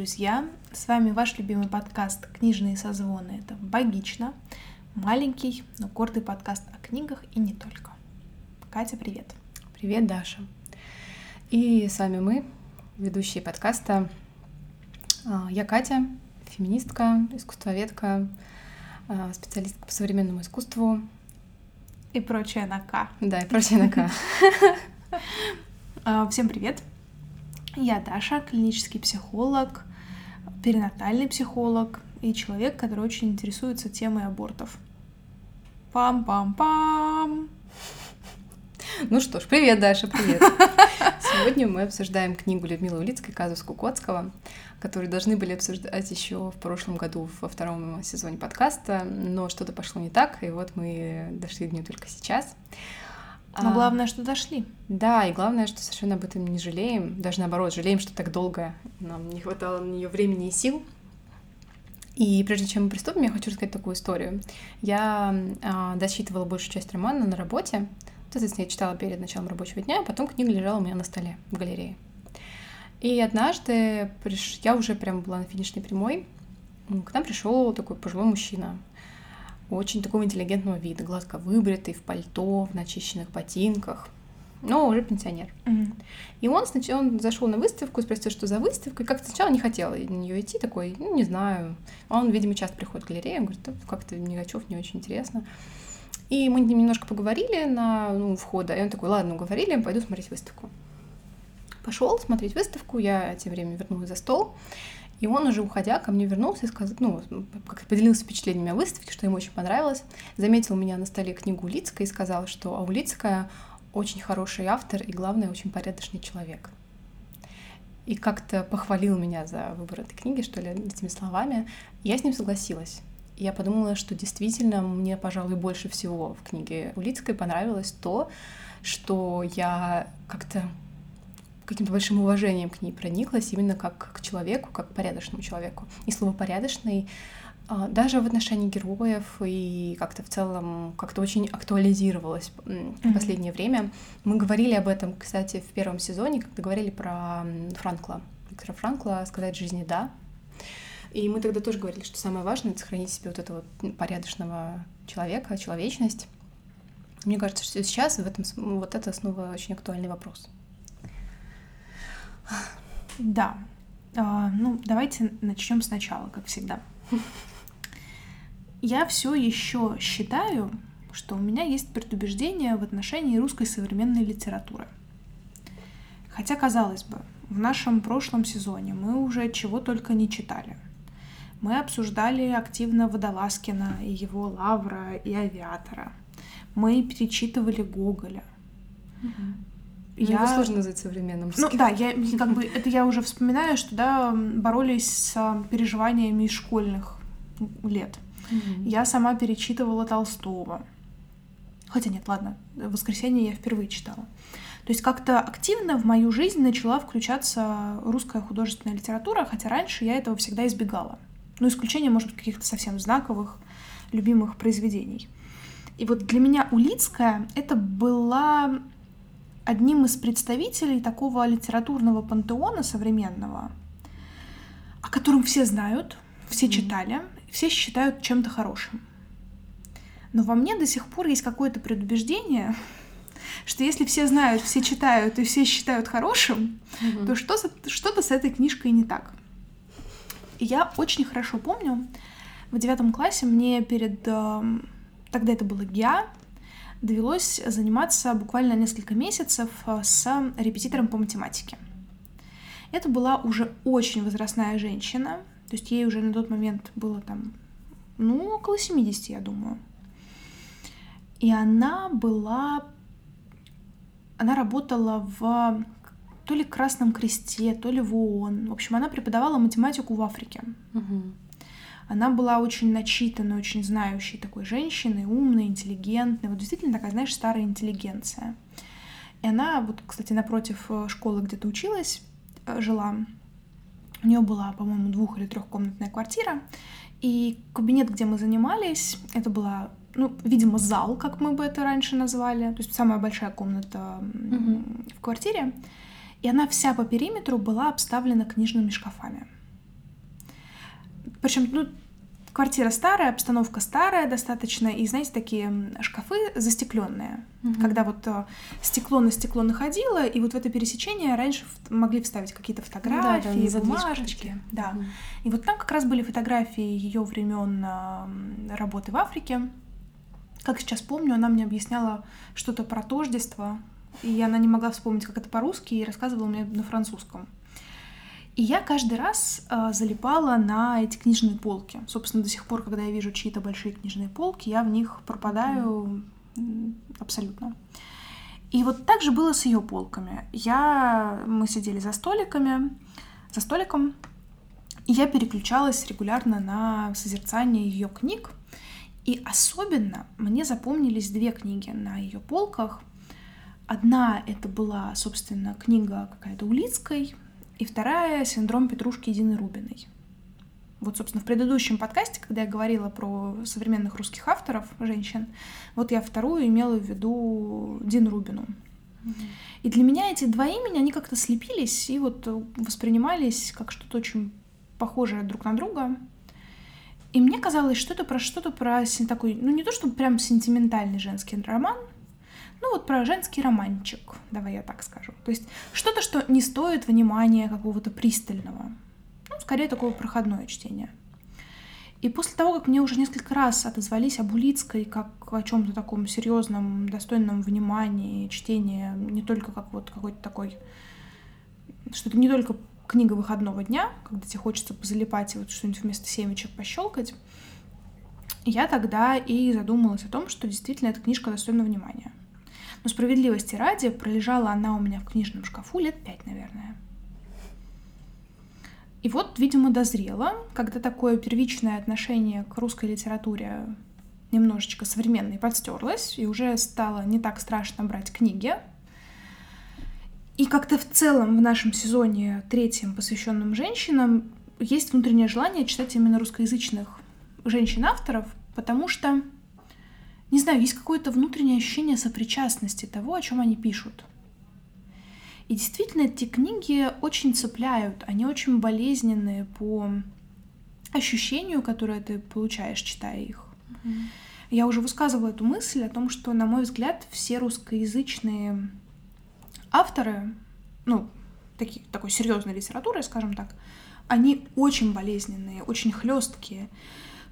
Друзья! С вами ваш любимый подкаст «Книжные созвоны». Это «Богично». Маленький, но гордый подкаст о книгах и не только. Катя, привет! Привет, Даша! И с вами мы, ведущие подкаста. А, я Катя, феминистка, искусствоведка, а, специалистка по современному искусству. И прочее на К. Да, и прочее на К. А, всем привет! Я Даша, клинический психолог, перинатальный психолог и человек, который очень интересуется темой абортов. Пам-пам-пам! Ну что ж, привет, Даша, привет! Сегодня мы обсуждаем книгу Людмилы Улицкой «Казус Кукоцкого», которую должны были обсуждать еще в прошлом году во втором сезоне подкаста, но что-то пошло не так, и вот мы дошли до нее только сейчас. Но а, главное, что дошли. Да, и главное, что совершенно об этом не жалеем. Даже наоборот, жалеем, что так долго нам не хватало на нее времени и сил. И прежде чем мы приступим, я хочу рассказать такую историю. Я а, досчитывала большую часть романа на работе. Соответственно, я читала перед началом рабочего дня, а потом книга лежала у меня на столе в галерее. И однажды приш... я уже прям была на финишной прямой. К нам пришел такой пожилой мужчина, очень такого интеллигентного вида, гладко выбритый, в пальто, в начищенных ботинках, но уже пенсионер. Mm-hmm. И он сначала он зашел на выставку, спросил, что за выставка, и как-то сначала не хотел на нее идти, такой, ну, не знаю. А он, видимо, часто приходит в галерею, он говорит, как-то Негачев не очень интересно. И мы немножко поговорили на ну, входа, и он такой, ладно, уговорили, пойду смотреть выставку. Пошел смотреть выставку, я тем временем вернулась за стол, и он уже уходя ко мне вернулся и сказал, ну, как поделился впечатлениями о выставке, что ему очень понравилось. Заметил у меня на столе книгу Улицкой и сказал, что а Улицкая очень хороший автор и, главное, очень порядочный человек. И как-то похвалил меня за выбор этой книги, что ли, этими словами. Я с ним согласилась. Я подумала, что действительно мне, пожалуй, больше всего в книге Улицкой понравилось то, что я как-то каким-то большим уважением к ней прониклась, именно как к человеку, как к порядочному человеку. И слово «порядочный» а, даже в отношении героев и как-то в целом как-то очень актуализировалось в последнее время. Мы говорили об этом, кстати, в первом сезоне, когда говорили про Франкла. Виктора Франкла «Сказать жизни да». И мы тогда тоже говорили, что самое важное — это сохранить себе вот этого порядочного человека, человечность. Мне кажется, что сейчас в этом вот это снова очень актуальный вопрос. Да. А, ну, давайте начнем сначала, как всегда. Я все еще считаю, что у меня есть предубеждение в отношении русской современной литературы. Хотя, казалось бы, в нашем прошлом сезоне мы уже чего только не читали. Мы обсуждали активно Водолазкина и его Лавра и Авиатора. Мы перечитывали Гоголя. Угу. Ну, я... Его сложно назвать современным. Ну да, я как бы это я уже вспоминаю, что да, боролись с переживаниями из школьных лет. Mm-hmm. Я сама перечитывала Толстого. Хотя нет, ладно, в воскресенье я впервые читала. То есть как-то активно в мою жизнь начала включаться русская художественная литература, хотя раньше я этого всегда избегала. Ну, исключение, может быть, каких-то совсем знаковых, любимых произведений. И вот для меня Улицкая это была одним из представителей такого литературного пантеона современного, о котором все знают, все читали, все считают чем-то хорошим. Но во мне до сих пор есть какое-то предубеждение, что если все знают, все читают и все считают хорошим, mm-hmm. то что, что-то с этой книжкой не так. И я очень хорошо помню, в девятом классе мне перед... Эм, тогда это было ГИА, довелось заниматься буквально несколько месяцев э, с репетитором по математике. Это была уже очень возрастная женщина, то есть ей уже на тот момент было там, ну, около 70, я думаю. И она была... Она работала в то ли Красном Кресте, то ли в ООН. В общем, она преподавала математику в Африке. Угу. Она была очень начитанной, очень знающей такой женщиной, умной, интеллигентной. Вот действительно такая, знаешь, старая интеллигенция. И она, вот, кстати, напротив э, школы, где-то училась, э, жила. У нее была, по-моему, двух- или трехкомнатная квартира. И кабинет, где мы занимались, это была, ну, видимо, зал, как мы бы это раньше назвали. То есть самая большая комната mm-hmm. в квартире. и она вся по периметру была обставлена книжными шкафами. Причем, ну, квартира старая, обстановка старая достаточно, и, знаете, такие шкафы застекленные. Угу. Когда вот э, стекло на стекло находило, и вот в это пересечение раньше могли вставить какие-то фотографии, да, да, бумажечки. Да. Угу. И вот там как раз были фотографии ее времен э, работы в Африке. Как сейчас помню, она мне объясняла что-то про тождество, и она не могла вспомнить, как это по-русски, и рассказывала мне на французском. И я каждый раз э, залипала на эти книжные полки. Собственно, до сих пор, когда я вижу чьи-то большие книжные полки, я в них пропадаю mm. абсолютно. И вот так же было с ее полками. Я, мы сидели за столиками, за столиком, и я переключалась регулярно на созерцание ее книг. И особенно мне запомнились две книги на ее полках. Одна это была, собственно, книга какая-то Улицкой, и вторая — «Синдром Петрушки Дины Рубиной». Вот, собственно, в предыдущем подкасте, когда я говорила про современных русских авторов, женщин, вот я вторую имела в виду Дин Рубину. И для меня эти два имени, они как-то слепились и вот воспринимались как что-то очень похожее друг на друга. И мне казалось, что это про что-то про такой, ну не то, что прям сентиментальный женский роман, ну вот про женский романчик, давай я так скажу. То есть что-то, что не стоит внимания какого-то пристального. Ну, скорее такое проходное чтение. И после того, как мне уже несколько раз отозвались об Улицкой как о чем-то таком серьезном, достойном внимания, чтения, не только как вот какой-то такой, что это не только книга выходного дня, когда тебе хочется позалипать и вот что-нибудь вместо семечек пощелкать, я тогда и задумалась о том, что действительно эта книжка достойна внимания. Но справедливости ради, пролежала она у меня в книжном шкафу лет пять, наверное. И вот, видимо, дозрела, когда такое первичное отношение к русской литературе немножечко современной подстерлось, и уже стало не так страшно брать книги. И как-то в целом в нашем сезоне третьем, посвященном женщинам, есть внутреннее желание читать именно русскоязычных женщин-авторов, потому что не знаю, есть какое-то внутреннее ощущение сопричастности того, о чем они пишут. И действительно, эти книги очень цепляют, они очень болезненные по ощущению, которое ты получаешь, читая их. Mm-hmm. Я уже высказывала эту мысль о том, что, на мой взгляд, все русскоязычные авторы, ну, такие, такой серьезной литературы, скажем так, они очень болезненные, очень хлесткие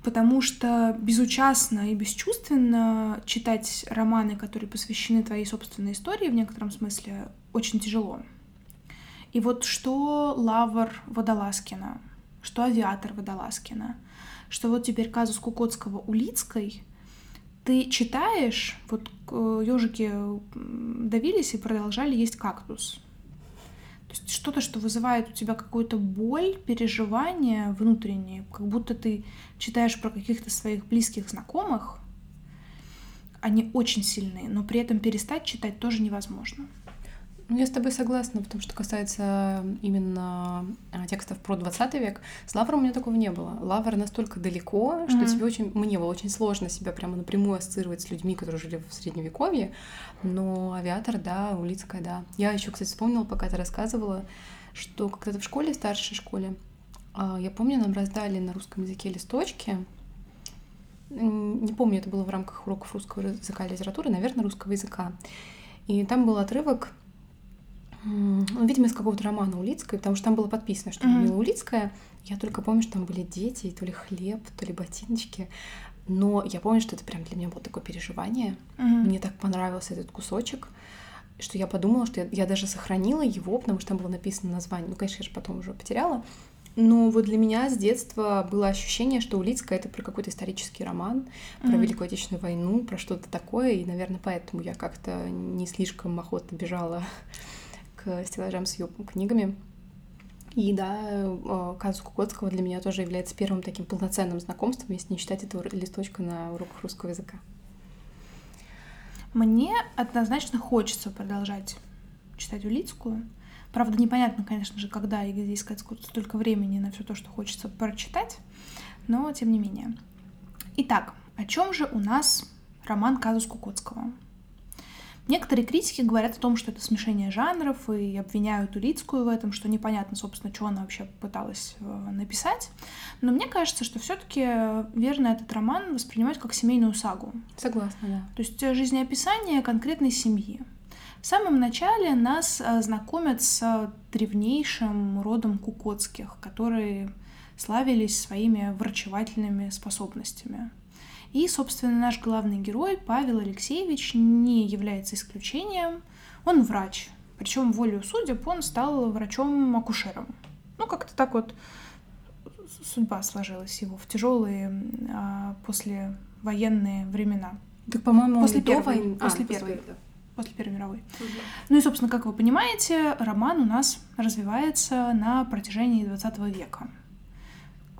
потому что безучастно и бесчувственно читать романы, которые посвящены твоей собственной истории в некотором смысле, очень тяжело. И вот что Лавр Водолазкина, что Авиатор Водолазкина, что вот теперь казус Кукотского Улицкой, ты читаешь, вот ежики давились и продолжали есть кактус. То есть что-то, что вызывает у тебя какую-то боль, переживание внутреннее, как будто ты читаешь про каких-то своих близких знакомых, они очень сильные, но при этом перестать читать тоже невозможно. Ну, я с тобой согласна, потому что касается именно а, текстов про 20 век. С Лавром у меня такого не было. Лавр настолько далеко, что mm-hmm. тебе очень, мне было очень сложно себя прямо напрямую ассоциировать с людьми, которые жили в Средневековье. Но авиатор, да, Улицкая, да. Я еще, кстати, вспомнила, пока ты рассказывала, что когда-то в школе, в старшей школе, а, я помню, нам раздали на русском языке листочки. Не помню, это было в рамках уроков русского языка и литературы, наверное, русского языка. И там был отрывок ну, видимо, из какого-то романа Улицкой, потому что там было подписано, что mm-hmm. Улицкая. Я только помню, что там были дети, то ли хлеб, то ли ботиночки. Но я помню, что это прям для меня было такое переживание. Mm-hmm. Мне так понравился этот кусочек, что я подумала, что я, я даже сохранила его, потому что там было написано название. Ну, конечно, я же потом уже потеряла. Но вот для меня с детства было ощущение, что Улицкая — это про какой-то исторический роман, про mm-hmm. Великую Отечественную войну, про что-то такое, и, наверное, поэтому я как-то не слишком охотно бежала к стеллажам с ее книгами. И да, э, казус Кукотского для меня тоже является первым таким полноценным знакомством, если не читать этого листочка на уроках русского языка. Мне однозначно хочется продолжать читать Улицкую. Правда, непонятно, конечно же, когда и где искать столько времени на все то, что хочется прочитать, но тем не менее. Итак, о чем же у нас роман Казус Кукотского? Некоторые критики говорят о том, что это смешение жанров и обвиняют Улицкую в этом, что непонятно, собственно, что она вообще пыталась э, написать. Но мне кажется, что все таки верно этот роман воспринимать как семейную сагу. Согласна, да. То есть жизнеописание конкретной семьи. В самом начале нас э, знакомят с древнейшим родом Кукотских, которые славились своими врачевательными способностями. И, собственно, наш главный герой Павел Алексеевич не является исключением. Он врач. Причем волею судеб он стал врачом-акушером. Ну, как-то так вот судьба сложилась его в тяжелые а, послевоенные времена. Так, по-моему, после первой, войны. После а, первой. После, да. После Первой мировой. Угу. Ну и, собственно, как вы понимаете, роман у нас развивается на протяжении 20 века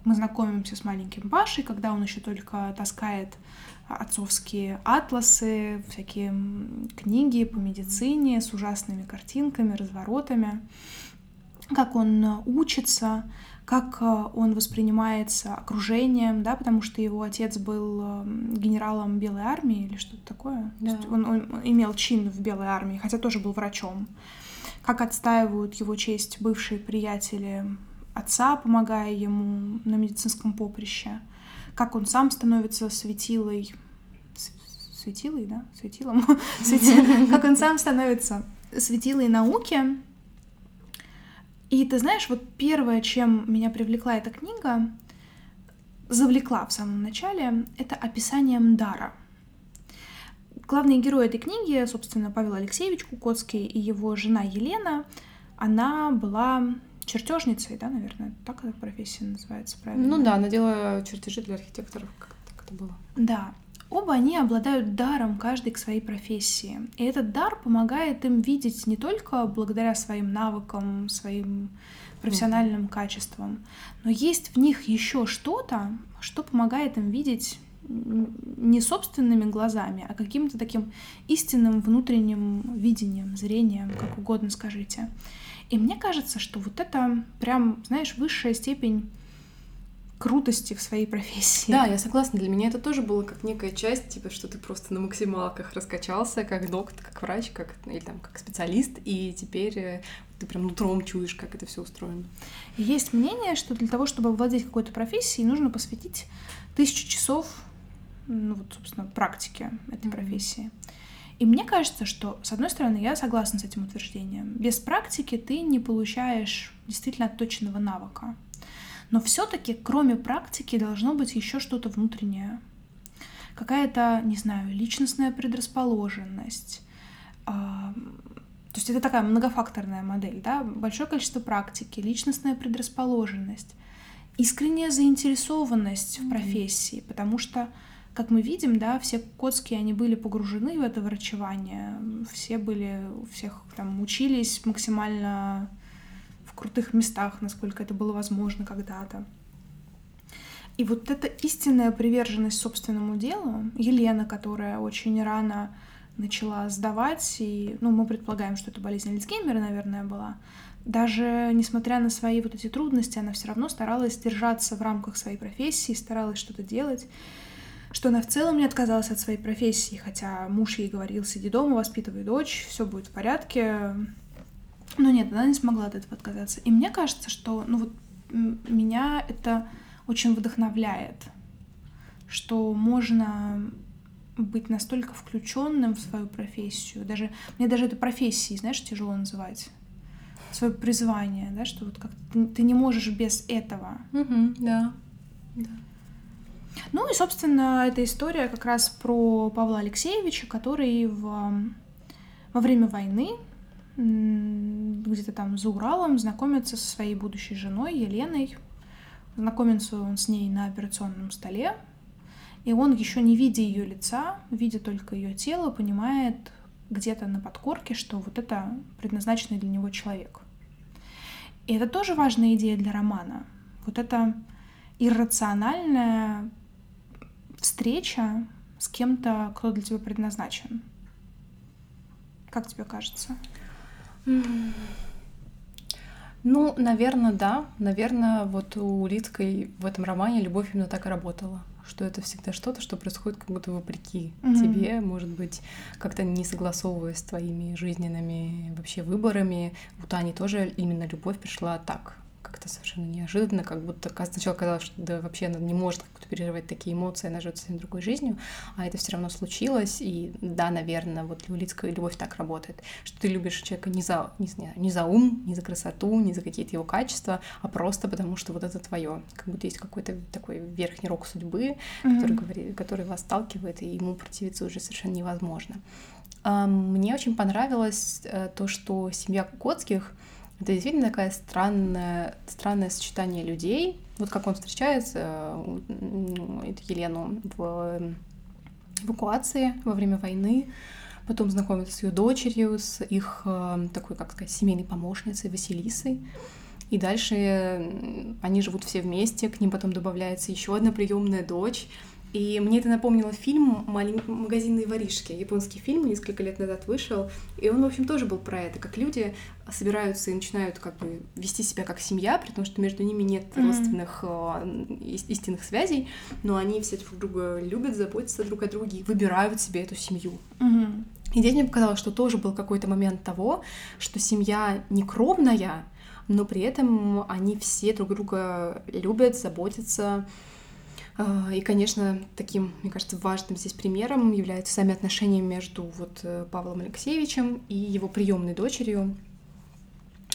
мы знакомимся с маленьким Пашей, когда он еще только таскает отцовские атласы, всякие книги по медицине с ужасными картинками, разворотами, как он учится, как он воспринимается окружением, да, потому что его отец был генералом Белой армии или что-то такое. Да. Он, он имел чин в Белой армии, хотя тоже был врачом. Как отстаивают его честь бывшие приятели отца, помогая ему на медицинском поприще, как он сам становится светилой, светилой, да, светилом, как он сам становится светилой науки. И ты знаешь, вот первое, чем меня привлекла эта книга, завлекла в самом начале, это описанием дара. Главный герой этой книги, собственно, Павел Алексеевич Кукоцкий и его жена Елена, она была чертежницей, да, наверное, так эта профессия называется, правильно? Ну да, она делала чертежи для архитекторов, как так это было. Да. Оба они обладают даром, каждый к своей профессии. И этот дар помогает им видеть не только благодаря своим навыкам, своим профессиональным mm. качествам, но есть в них еще что-то, что помогает им видеть не собственными глазами, а каким-то таким истинным внутренним видением, зрением, как угодно скажите. И мне кажется, что вот это прям, знаешь, высшая степень крутости в своей профессии. Да, я согласна. Для меня это тоже было как некая часть, типа, что ты просто на максималках раскачался, как доктор, как врач, как или там как специалист, и теперь э, ты прям нутром чуешь, как это все устроено. Есть мнение, что для того, чтобы овладеть какой-то профессией, нужно посвятить тысячу часов, ну вот, собственно, практике этой mm-hmm. профессии. И мне кажется, что, с одной стороны, я согласна с этим утверждением. Без практики ты не получаешь действительно отточенного навыка. Но все-таки, кроме практики, должно быть еще что-то внутреннее. Какая-то, не знаю, личностная предрасположенность. А, то есть это такая многофакторная модель, да? Большое количество практики, личностная предрасположенность, искренняя заинтересованность в профессии, потому что как мы видим, да, все котские, они были погружены в это врачевание, все были, всех там учились максимально в крутых местах, насколько это было возможно когда-то. И вот эта истинная приверженность собственному делу, Елена, которая очень рано начала сдавать, и, ну, мы предполагаем, что это болезнь Альцгеймера, наверное, была, даже несмотря на свои вот эти трудности, она все равно старалась держаться в рамках своей профессии, старалась что-то делать что она в целом не отказалась от своей профессии, хотя муж ей говорил, сиди дома, воспитывай дочь, все будет в порядке. Но нет, она не смогла от этого отказаться. И мне кажется, что, ну вот, меня это очень вдохновляет, что можно быть настолько включенным в свою профессию. Даже мне даже это профессией, знаешь, тяжело называть свое призвание, да, что вот как ты, ты не можешь без этого. Угу, да. да. Ну и, собственно, эта история как раз про Павла Алексеевича, который в, во время войны где-то там за Уралом знакомится со своей будущей женой Еленой. Знакомится он с ней на операционном столе, и он, еще не видя ее лица, видя только ее тело, понимает где-то на подкорке, что вот это предназначенный для него человек. И это тоже важная идея для романа. Вот это иррациональное встреча с кем-то, кто для тебя предназначен? Как тебе кажется? Ну, наверное, да. Наверное, вот у Улицкой в этом романе любовь именно так и работала. что это всегда что-то, что происходит как будто вопреки Мгм. тебе, может быть, как-то не согласовываясь с твоими жизненными вообще выборами. У Тани тоже именно любовь пришла так, как-то совершенно неожиданно, как будто сначала казалось, что да, вообще она не может как-то переживать такие эмоции, она живет совсем другой жизнью, а это все равно случилось, и да, наверное, вот люлицкая любовь так работает, что ты любишь человека не за, не, не за ум, не за красоту, не за какие-то его качества, а просто потому, что вот это твое, как будто есть какой-то такой верхний рок судьбы, который, говорит, который вас сталкивает, и ему противиться уже совершенно невозможно. Мне очень понравилось э, то, что семья Кукоцких — это действительно такая странная, странное сочетание людей. Вот как он встречается, э, Елену, в эвакуации во время войны, потом знакомится с ее дочерью, с их э, такой, как сказать, семейной помощницей Василисой. И дальше м, они живут все вместе, к ним потом добавляется еще одна приемная дочь. И мне это напомнило фильм «Малень- «Магазинные воришки». Японский фильм несколько лет назад вышел. И он, в общем, тоже был про это, как люди собираются и начинают как бы вести себя как семья, при том, что между ними нет Мгм. родственных э, ис- истинных связей, но они все друг друга любят, заботятся друг о друге и выбирают себе эту семью. Мгм. И здесь мне показалось, что тоже был какой-то момент того, что семья не кровная, но при этом они все друг друга любят, заботятся. А, И, конечно, таким, мне кажется, важным здесь примером являются сами отношения между вот э, Павлом Алексеевичем и его приемной дочерью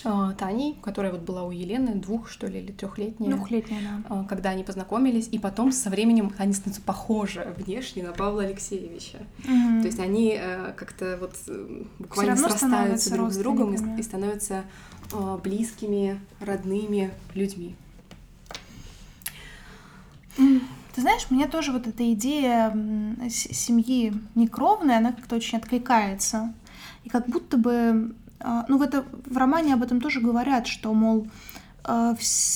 а, Таней, которая вот была у Елены, двух, что ли, или трехлетняя. Двухлетняя, да. а, когда они познакомились, и потом со временем они становятся похожи внешне на Павла Алексеевича. Мгм. То есть они э, как-то вот э, буквально срастаются друг с другом и, и становятся близкими, родными людьми. Ты знаешь, мне тоже вот эта идея семьи некровной, она как-то очень откликается. И как будто бы, а, ну в, это, в романе об этом тоже говорят, что, мол, а,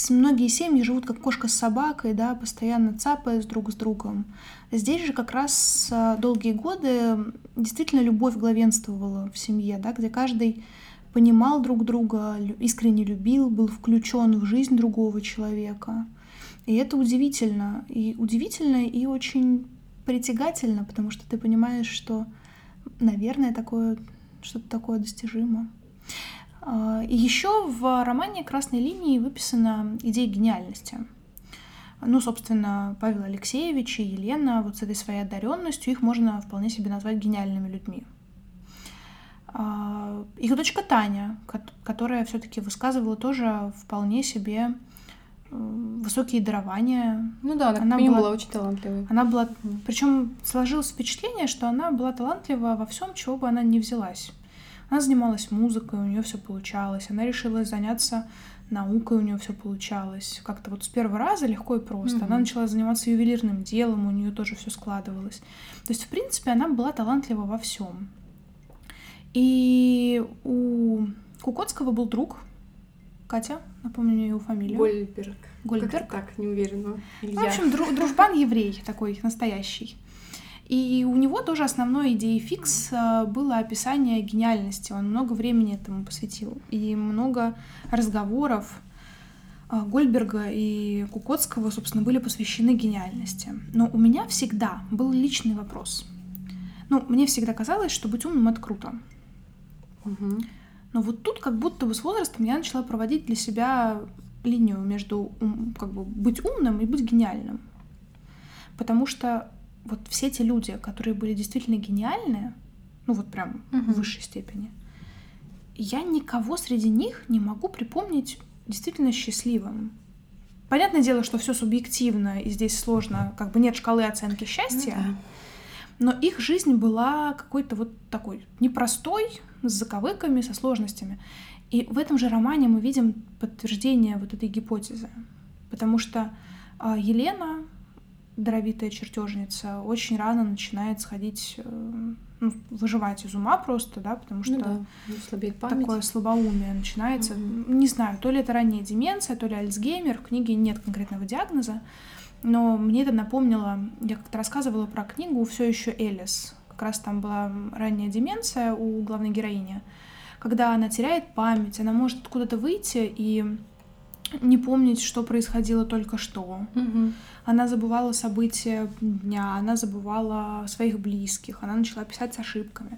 многие семьи живут как кошка с собакой, да, постоянно цапаясь друг с другом. Здесь же как раз а, долгие годы действительно любовь главенствовала в семье, да, где каждый понимал друг друга, искренне любил, был включен в жизнь другого человека. И это удивительно. И удивительно, и очень притягательно, потому что ты понимаешь, что, наверное, такое, что-то такое достижимо. А, И еще в романе «Красной линии» выписана идея гениальности. Ну, собственно, Павел Алексеевич и Елена вот с этой своей одаренностью их можно вполне себе назвать гениальными людьми. А, Их дочка Таня, кот- которая все-таки высказывала тоже вполне себе высокие дарования. Ну да, она, Она была- была очень талантливой. Она была, причем сложилось впечатление, что она была талантлива во всем, чего бы она ни взялась. Она занималась музыкой, у нее все получалось. Она решила заняться наукой, у нее все получалось. Как-то вот с первого раза легко и просто. Мгм. Она начала заниматься ювелирным делом, у нее тоже все складывалось. То есть, в принципе, она была талантлива во всем. И у Кукотского был друг, Катя, напомню его фамилию. Гольберг. Гольберг. Так, не уверена. Ну, в общем, дру- дружбан еврей такой настоящий. И у него тоже основной идеей фикс э, было описание гениальности. Он много времени этому посвятил. И много разговоров э, Гольберга и Кукотского, собственно, были посвящены гениальности. Но у меня всегда был личный вопрос. Ну, мне всегда казалось, что быть умным — это круто. Мгм. Но вот тут как будто бы с возрастом я начала проводить для себя линию между ум- как бы быть умным и быть гениальным. Потому что вот все те люди, которые были действительно гениальны, ну вот прям Мгм. в высшей степени, я никого среди них не могу припомнить действительно счастливым. Понятное дело, что все субъективно, и здесь сложно, как бы нет шкалы оценки счастья. Ну да. Но их жизнь была какой-то вот такой непростой, с заковыками, со сложностями. И в этом же романе мы видим подтверждение вот этой гипотезы. Потому что а, Елена, даровитая чертежница, очень рано начинает сходить, э, ну, выживать из ума просто, да, потому что Ну да, ну, память. такое слабоумие начинается. Не знаю, то ли это ранняя деменция, то ли Альцгеймер. В книге нет конкретного диагноза. Но мне это напомнило, я как-то рассказывала про книгу все еще Элис. Как раз там была ранняя деменция у главной героини. Когда она теряет память, она может откуда-то выйти и не помнить, что происходило только что. Мгм. Она забывала события дня, она забывала своих близких, она начала писать с ошибками.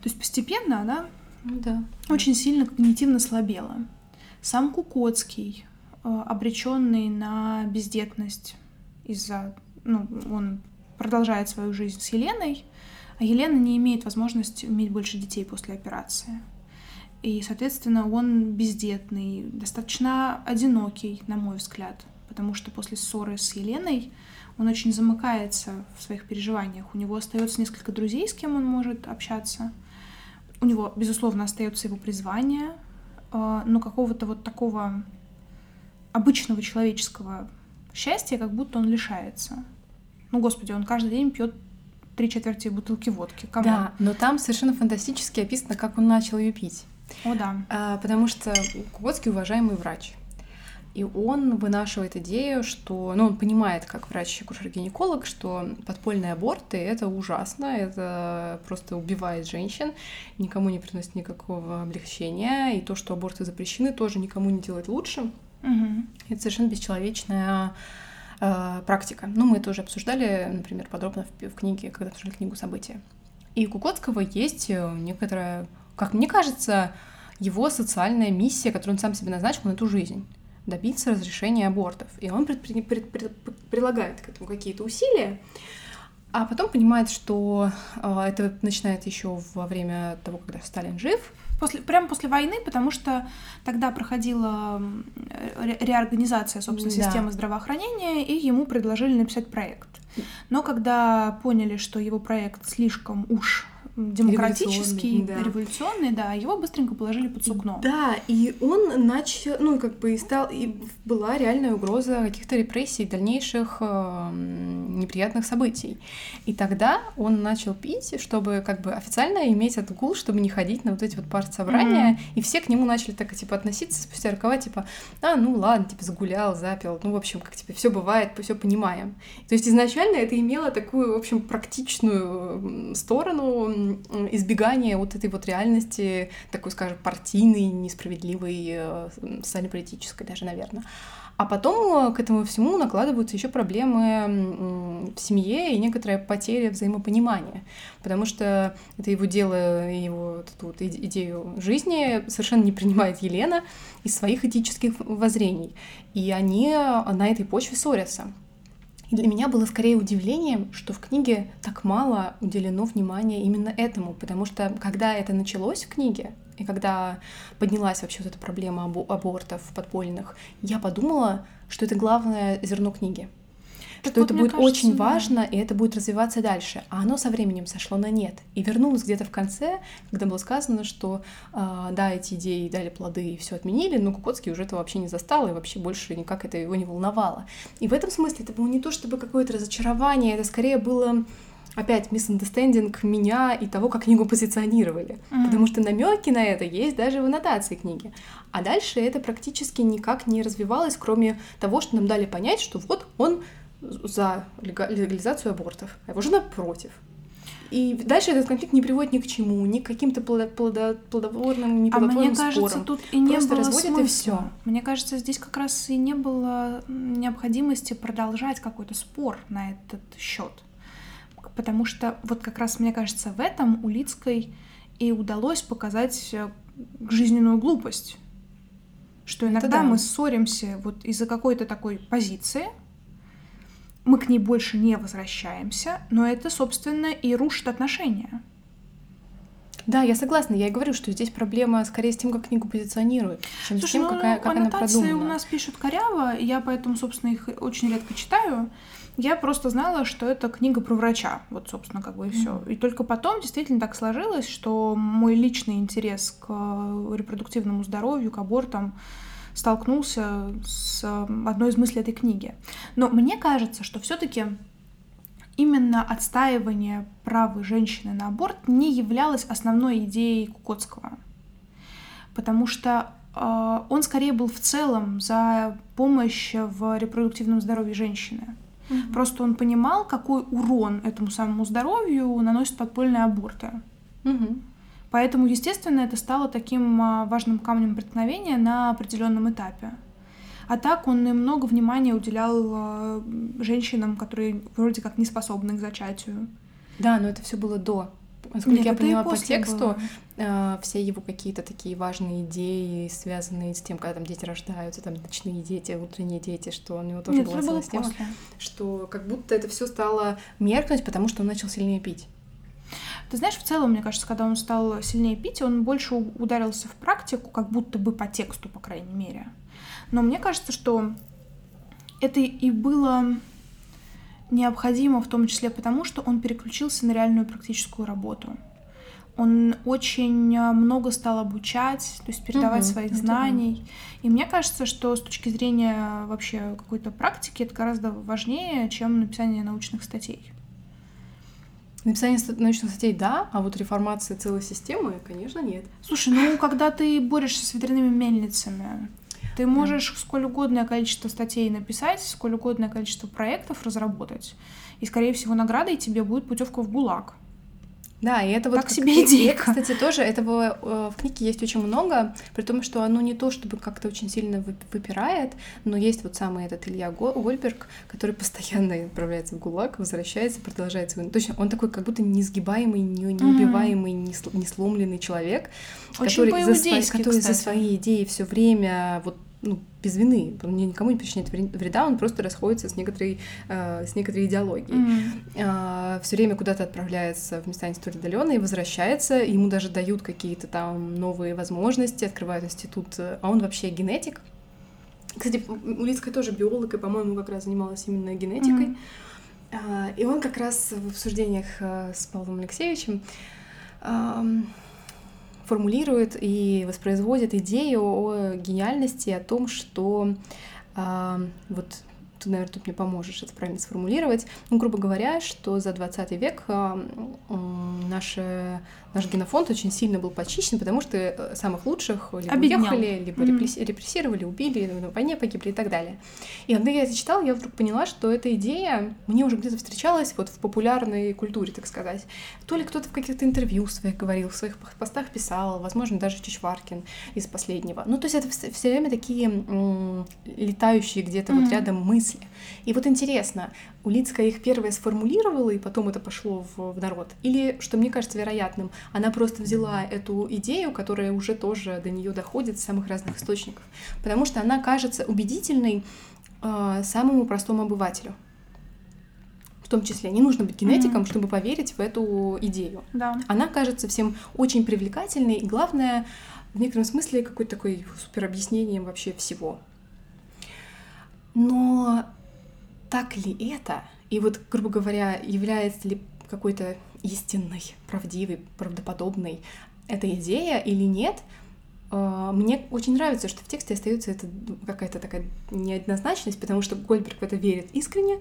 То есть постепенно она Ну Да. очень сильно когнитивно слабела. Сам Кукоцкий, обреченный на бездетность из-за... Ну, он продолжает свою жизнь с Еленой, а Елена не имеет возможности иметь больше детей после операции. И, соответственно, он бездетный, достаточно одинокий, на мой взгляд, потому что после ссоры с Еленой он очень замыкается в своих переживаниях. У него остается несколько друзей, с кем он может общаться. У него, безусловно, остается его призвание, э, но какого-то вот такого обычного человеческого счастья как будто он лишается. Ну, господи, он каждый день пьет три четверти бутылки водки. Come on. Да, но там совершенно фантастически описано, как он начал ее пить. О, да. А, потому что Кугоцкий уважаемый врач. И он вынашивает идею, что, ну, он понимает, как врач-акушер-гинеколог, что подпольные аборты — это ужасно, это просто убивает женщин, никому не приносит никакого облегчения, и то, что аборты запрещены, тоже никому не делает лучше. Мгм. Это совершенно бесчеловечная э, практика. Ну, мы это уже обсуждали, например, подробно в, в книге, когда обсуждали книгу «События». И у Кукоцкого есть э, некоторая, как мне кажется, его социальная миссия, которую он сам себе назначил на эту жизнь добиться разрешения абортов. И он предпри- пред- пред- прилагает к этому какие-то усилия, а потом понимает, что э, это начинает еще во время того, когда Сталин жив, После, прямо после войны, потому что тогда проходила ре- реорганизация, собственно, Да. системы здравоохранения, и ему предложили написать проект. Но когда поняли, что его проект слишком уж демократический, Революционный, да. революционный, да, его быстренько положили под сукно. Да, и он начал, ну, как бы и стал, и была реальная угроза каких-то репрессий, дальнейших э, неприятных событий. И тогда он начал пить, чтобы как бы официально иметь отгул, чтобы не ходить на вот эти вот партсобрания, и все к нему начали так, типа, относиться спустя рукава, типа, а, ну ладно, типа, загулял, запил, ну, в общем, как, типа, все бывает, все понимаем. То есть изначально это имело такую, в общем, практичную сторону м, избегания вот этой вот реальности, такой, скажем, партийной, несправедливой, э, социально-политической даже, наверное. А потом э, к этому всему накладываются еще проблемы в семье и некоторая потеря взаимопонимания, потому что это его дело, его эту идею жизни совершенно не принимает Елена из своих этических воззрений, и они э, на этой почве ссорятся. И для меня было скорее удивлением, что в книге так мало уделено внимания именно этому, потому что когда это началось в книге, и когда поднялась вообще вот эта проблема або- абортов подпольных, я подумала, что это главное зерно книги. Так что вот, это будет кажется, очень да. важно, и это будет развиваться дальше. А оно со временем сошло на нет. И вернулось где-то в конце, когда было сказано, что а, да, эти идеи дали плоды и все отменили, но Кукоцкий уже это вообще не застал, и вообще больше никак это его не волновало. И в этом смысле это было не то чтобы какое-то разочарование, это скорее было опять misunderstanding меня и того, как книгу позиционировали. Мгм. Потому что намеки на это есть даже в аннотации книги. А дальше это практически никак не развивалось, кроме того, что нам дали понять, что вот он за лега- легализацию абортов, а его жена против. И дальше этот конфликт не приводит ни к чему, ни к каким-то плодо- плодо- плодотворным, ни А мне кажется, спорам. тут и не Просто было разводят, и всё. Мне кажется, здесь как раз и не было необходимости продолжать какой-то спор на этот счет. Потому что вот как раз, мне кажется, в этом Улицкой и удалось показать э, жизненную глупость. Что иногда да. мы ссоримся вот из-за какой-то такой позиции, мы к ней больше не возвращаемся, но это, собственно, и рушит отношения. Да, я согласна. Я и говорю, что здесь проблема скорее с тем, как книгу позиционируют, чем с Слушай, тем, ну, какая, как она продумана. у нас пишут коряво, я поэтому, собственно, их очень редко читаю. Я просто знала, что это книга про врача, вот, собственно, как бы и все. И только потом действительно так сложилось, что мой личный интерес к э, репродуктивному здоровью, к абортам столкнулся с э, одной из мыслей этой книги. Но мне кажется, что все-таки именно отстаивание права женщины на аборт не являлось основной идеей Кукотского. Потому что э, он скорее был в целом за помощь в репродуктивном здоровье женщины. Мгм. Просто он понимал, какой урон этому самому здоровью наносят подпольные аборты. Мгм. Поэтому, естественно, это стало таким а, важным камнем преткновения на определенном этапе. А так он и много внимания уделял э, женщинам, которые вроде как не способны к зачатию. Да, но это все было до. Насколько Нет, я поняла по тексту, э, все его какие-то такие важные идеи, связанные с тем, когда там дети рождаются, там ночные дети, утренние дети, что у него тоже Нет, была было тема, что как будто это все стало меркнуть, потому что он начал сильнее пить. Ты знаешь, в целом, мне кажется, когда он стал сильнее пить, он больше ударился в практику, как будто бы по тексту, по крайней мере. Но мне кажется, что это и было необходимо в том числе потому, что он переключился на реальную практическую работу. Он очень а, много стал обучать, то есть передавать угу, своих знаний. И мне кажется, что с точки зрения вообще какой-то практики это гораздо важнее, чем написание научных статей. Написание научных статей, да, а вот реформация целой системы, конечно, нет. Слушай, ну когда ты борешься с ветряными мельницами, ты можешь сколь угодное количество статей написать, сколь угодное количество проектов разработать. И, скорее всего, наградой тебе будет путевка в ГУЛАГ. Да, и это вот... себе идея. Кстати, тоже этого э, в книге есть очень много, при том, что оно не то, чтобы как-то очень сильно выпирает, но есть вот самый этот Илья Гольберг, который постоянно отправляется в ГУЛАГ, возвращается, продолжает свой... Точно, он такой как будто несгибаемый, неубиваемый, mm-hmm. не сломленный человек, очень который, за, свои, который за свои идеи все время вот ну, без вины, он никому не причиняет вреда, он просто расходится с некоторой, э, с некоторой идеологией. Mm-hmm. Э, все время куда-то отправляется в места не столь отдаленные, возвращается, ему даже дают какие-то там новые возможности, открывают институт, а он вообще генетик. Кстати, Улицкая тоже биолог, и, по-моему, как раз занималась именно генетикой. Mm-hmm. Э, и он как раз в обсуждениях э, с Павлом Алексеевичем формулирует и воспроизводит идею о гениальности, о том, что э, вот ты, наверное, тут мне поможешь это правильно сформулировать. Ну, грубо говоря, что за 20 век э, наше наш генофонд очень сильно был почищен, потому что э, самых лучших либо Обеднял. уехали, либо mm-hmm. репрессировали, убили, на войне погибли и так далее. И когда я это читала, я вдруг поняла, что эта идея мне уже где-то встречалась вот в популярной культуре, так сказать. То ли кто-то в каких-то интервью своих говорил, в своих постах писал, возможно, даже Чичваркин из последнего. Ну, то есть это все время такие м- летающие где-то mm-hmm. вот рядом мысли. И вот интересно, Улицкая их первая сформулировала, и потом это пошло в, в народ? Или, что мне кажется вероятным, она просто взяла эту идею, которая уже тоже до нее доходит с самых разных источников, потому что она кажется убедительной э, самому простому обывателю. В том числе не нужно быть генетиком, mm-hmm. чтобы поверить в эту идею. Да. Она кажется всем очень привлекательной, и главное, в некотором смысле, какой-то такой супер объяснением вообще всего. Но так ли это? И вот, грубо говоря, является ли какой-то истинной, правдивой, правдоподобной эта идея или нет, а, мне очень нравится, что в тексте остается это какая-то такая неоднозначность, потому что Гольберг в это верит искренне,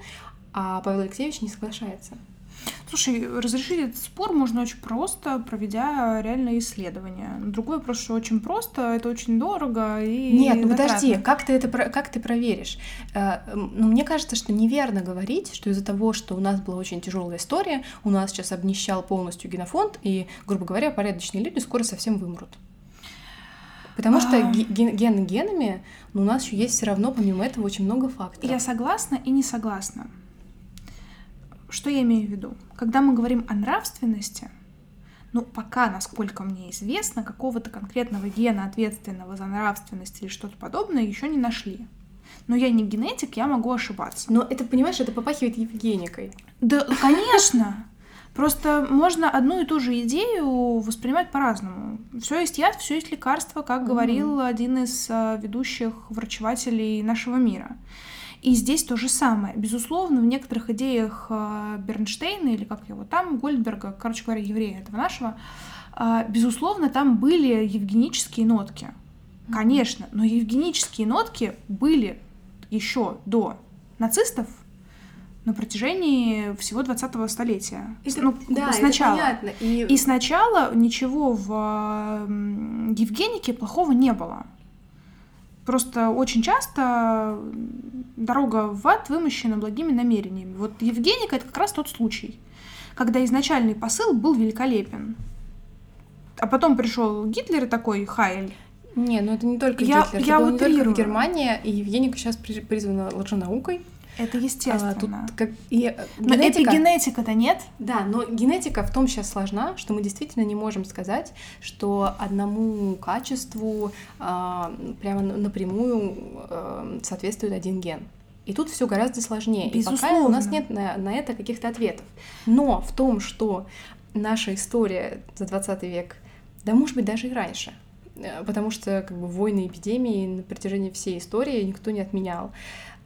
а Павел Алексеевич не соглашается. Слушай, разрешить этот спор можно очень просто, проведя реальное исследование. Другой вопрос, что очень просто, это очень дорого и Нет, ну подожди, как ты это как ты проверишь? Э, ну, мне кажется, что неверно говорить, что из-за того, что у нас была очень тяжелая история, у нас сейчас обнищал полностью генофонд, и, грубо говоря, порядочные люди скоро совсем вымрут. Потому что а... ген, ген генами, но у нас еще есть все равно, помимо этого, очень много факторов. Я согласна и не согласна. Что я имею в виду? Когда мы говорим о нравственности, ну, пока, насколько мне известно, какого-то конкретного гена, ответственного за нравственность или что-то подобное, еще не нашли. Но я не генетик, я могу ошибаться. Но это, понимаешь, это попахивает Евгеникой. Да, конечно. Просто можно одну и ту же идею воспринимать по-разному. Все есть яд, все есть лекарство, как говорил mm-hmm. один из а, ведущих врачевателей нашего мира. И здесь то же самое. Безусловно, в некоторых идеях э, Бернштейна, или как его там, Гольдберга, короче говоря, еврея этого нашего, э, безусловно, там были евгенические нотки. Конечно, но евгенические нотки были еще до нацистов на протяжении всего 20-го столетия. Это, ну, да, сначала. Это понятно. И... и сначала ничего в Евгенике плохого не было. Просто очень часто дорога в ад вымощена благими намерениями. Вот Евгеника — это как раз тот случай, когда изначальный посыл был великолепен. А потом пришел Гитлер и такой, Хайль, Не, ну это не только Я- Гитлер, я это было не только утрирую. Германии, и Евгеника сейчас при- призвана лженаукой. Это естественно. А, тут как и э, Но генетика- эпигенетика-то нет. Да, но генетика в том сейчас сложна, что мы действительно не можем сказать, что одному качеству а, прямо на- напрямую а, соответствует один ген. И тут все гораздо сложнее. И пока у нас Безусловно. нет на, на это каких-то ответов. Но в том, что наша история за 20 век, да может быть даже и раньше, э, потому что как бы войны, эпидемии на протяжении всей истории никто не отменял.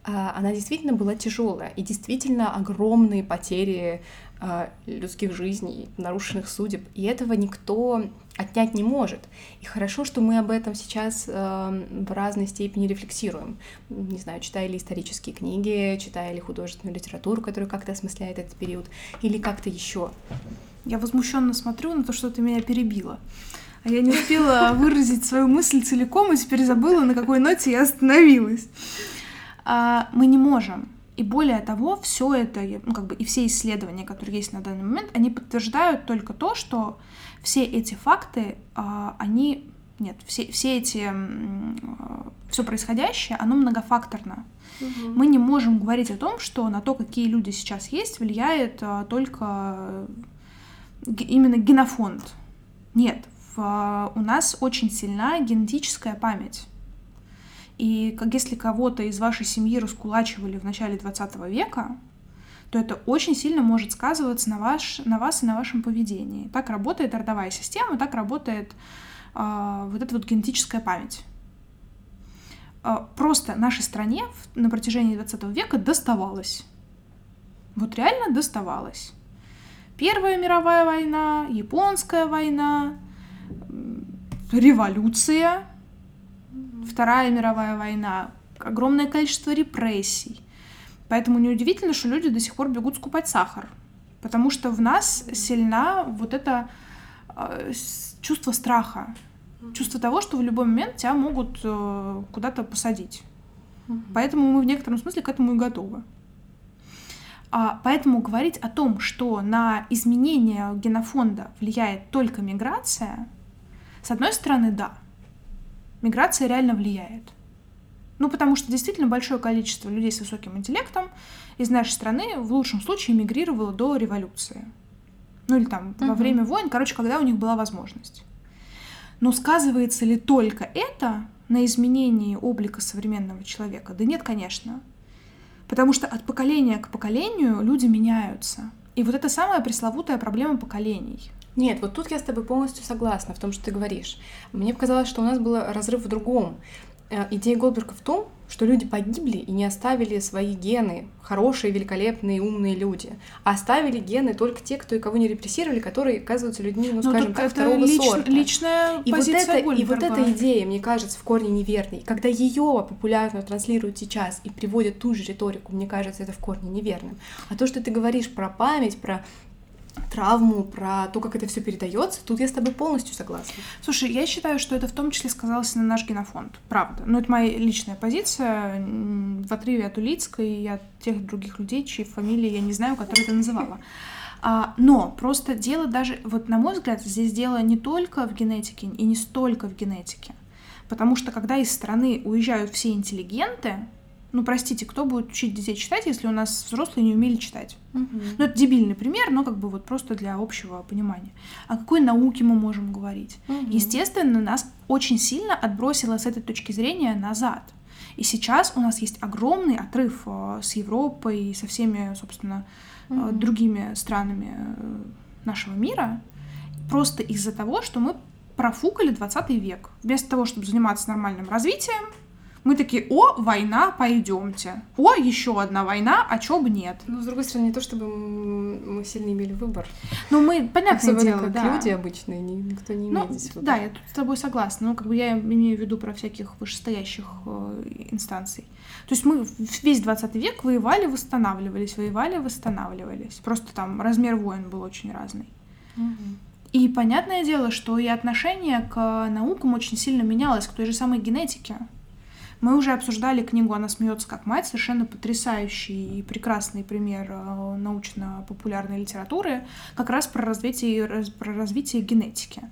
А, Она действительно была тяжелая и действительно огромные потери а, людских жизней, нарушенных судеб, и этого никто отнять не может. И хорошо, что мы об этом сейчас э, в разной степени рефлексируем. Не знаю, читая ли исторические книги, читая ли художественную литературу, которая как-то осмысляет этот период, или как-то еще. Я возмущенно смотрю на то, что ты меня перебила. А я не успела выразить свою мысль целиком и теперь забыла, на какой ноте я остановилась. А, мы не можем. И более того, все это, ну, как бы и все исследования, которые есть на данный момент, они подтверждают только то, что все эти факты, а, они нет, все, все эти все происходящее, оно многофакторно. Мы не можем говорить о том, что на то, какие люди сейчас есть, влияет а, только именно генофонд. Нет, в- а, у нас очень сильна генетическая память. И если кого-то из вашей семьи раскулачивали в начале 20 века, то это очень сильно может сказываться на, ваш, на вас и на вашем поведении. Так работает родовая система, так работает а, вот эта вот генетическая память. А, просто нашей стране на протяжении 20 века доставалось. Вот реально доставалось. Первая мировая война, японская война, революция, Вторая мировая война, огромное количество репрессий. Поэтому неудивительно, что люди до сих пор бегут скупать сахар. Потому что в нас сильна вот это э, чувство страха. Чувство того, что в любой момент тебя могут э, куда-то посадить. Поэтому мы в некотором смысле к этому и готовы. А, поэтому говорить о том, что на изменение генофонда влияет только миграция, с одной стороны, да, миграция реально влияет. Ну, потому что действительно большое количество людей с высоким интеллектом из нашей страны в лучшем случае мигрировало до революции. Ну или там во Мгм. время войн, короче, когда у них была возможность. Но сказывается ли только это на изменении облика современного человека? Да нет, конечно. Потому что от поколения к поколению люди меняются. И вот это самая пресловутая проблема поколений. Нет, вот тут я с тобой полностью согласна в том, что ты говоришь. Мне показалось, что у нас был разрыв в другом. Э, Идея Голдберга в том, что люди погибли и не оставили свои гены, хорошие, великолепные, умные люди, а оставили гены только те, кто и кого не репрессировали, которые оказываются людьми, ну, Ну, скажем так второго лич- сорта. личная И вот, это, и вот эта идея, мне кажется, в корне неверной. Когда ее популярно транслируют сейчас и приводят ту же риторику, мне кажется, это в корне неверным. А то, что ты говоришь про память, про травму, про то, как это все передается, тут я с тобой полностью согласна. Слушай, я считаю, что это в том числе сказалось на наш генофонд. Правда. Но это моя личная позиция в отрыве от Улицкой и от тех других людей, чьи фамилии я не знаю, которые ты называла. А, но просто дело даже, вот на мой взгляд, здесь дело не только в генетике и не столько в генетике. Потому что когда из страны уезжают все интеллигенты, ну, простите, кто будет учить детей читать, если у нас взрослые не умели читать? Ну, это дебильный пример, но как бы вот просто для общего понимания. О какой науке мы можем говорить? Мгм. Естественно, нас очень сильно отбросило с этой точки зрения назад. И сейчас у нас есть огромный отрыв э, с Европой и со всеми, собственно, Мгм. другими странами э, нашего мира, просто из-за того, что мы профукали 20 век. Вместо того, чтобы заниматься нормальным развитием, мы такие, о, война, пойдемте. О, еще одна война, а чё бы нет? Ну, с другой стороны, не то чтобы мы сильно имели выбор. Ну, мы, понятное Особенно дело, как да. люди обычные, ни- никто не Ну, имеет здесь выбора. да, я тут с тобой согласна. Ну, как бы я имею в виду про всяких вышестоящих э, инстанций. То есть мы весь 20 век воевали, восстанавливались, воевали, восстанавливались. Просто там размер войн был очень разный. И понятное дело, что и отношение к наукам очень сильно менялось, к той же самой генетике. Мы уже обсуждали книгу «Она смеется как мать», совершенно потрясающий и прекрасный пример э, научно-популярной литературы, как раз про развитие, про развитие генетики.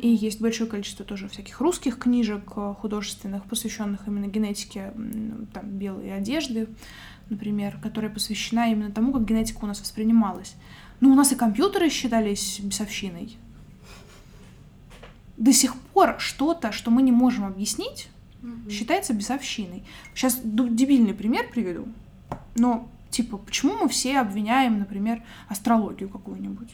И есть большое количество тоже всяких русских книжек э, художественных, посвященных именно генетике там, белой одежды, например, которая посвящена именно тому, как генетика у нас воспринималась. Ну, у нас и компьютеры считались бесовщиной. До сих пор что-то, что мы не можем объяснить, угу. считается бесовщиной. Сейчас дебильный пример приведу. Но, типа, почему мы все обвиняем, например, астрологию какую-нибудь?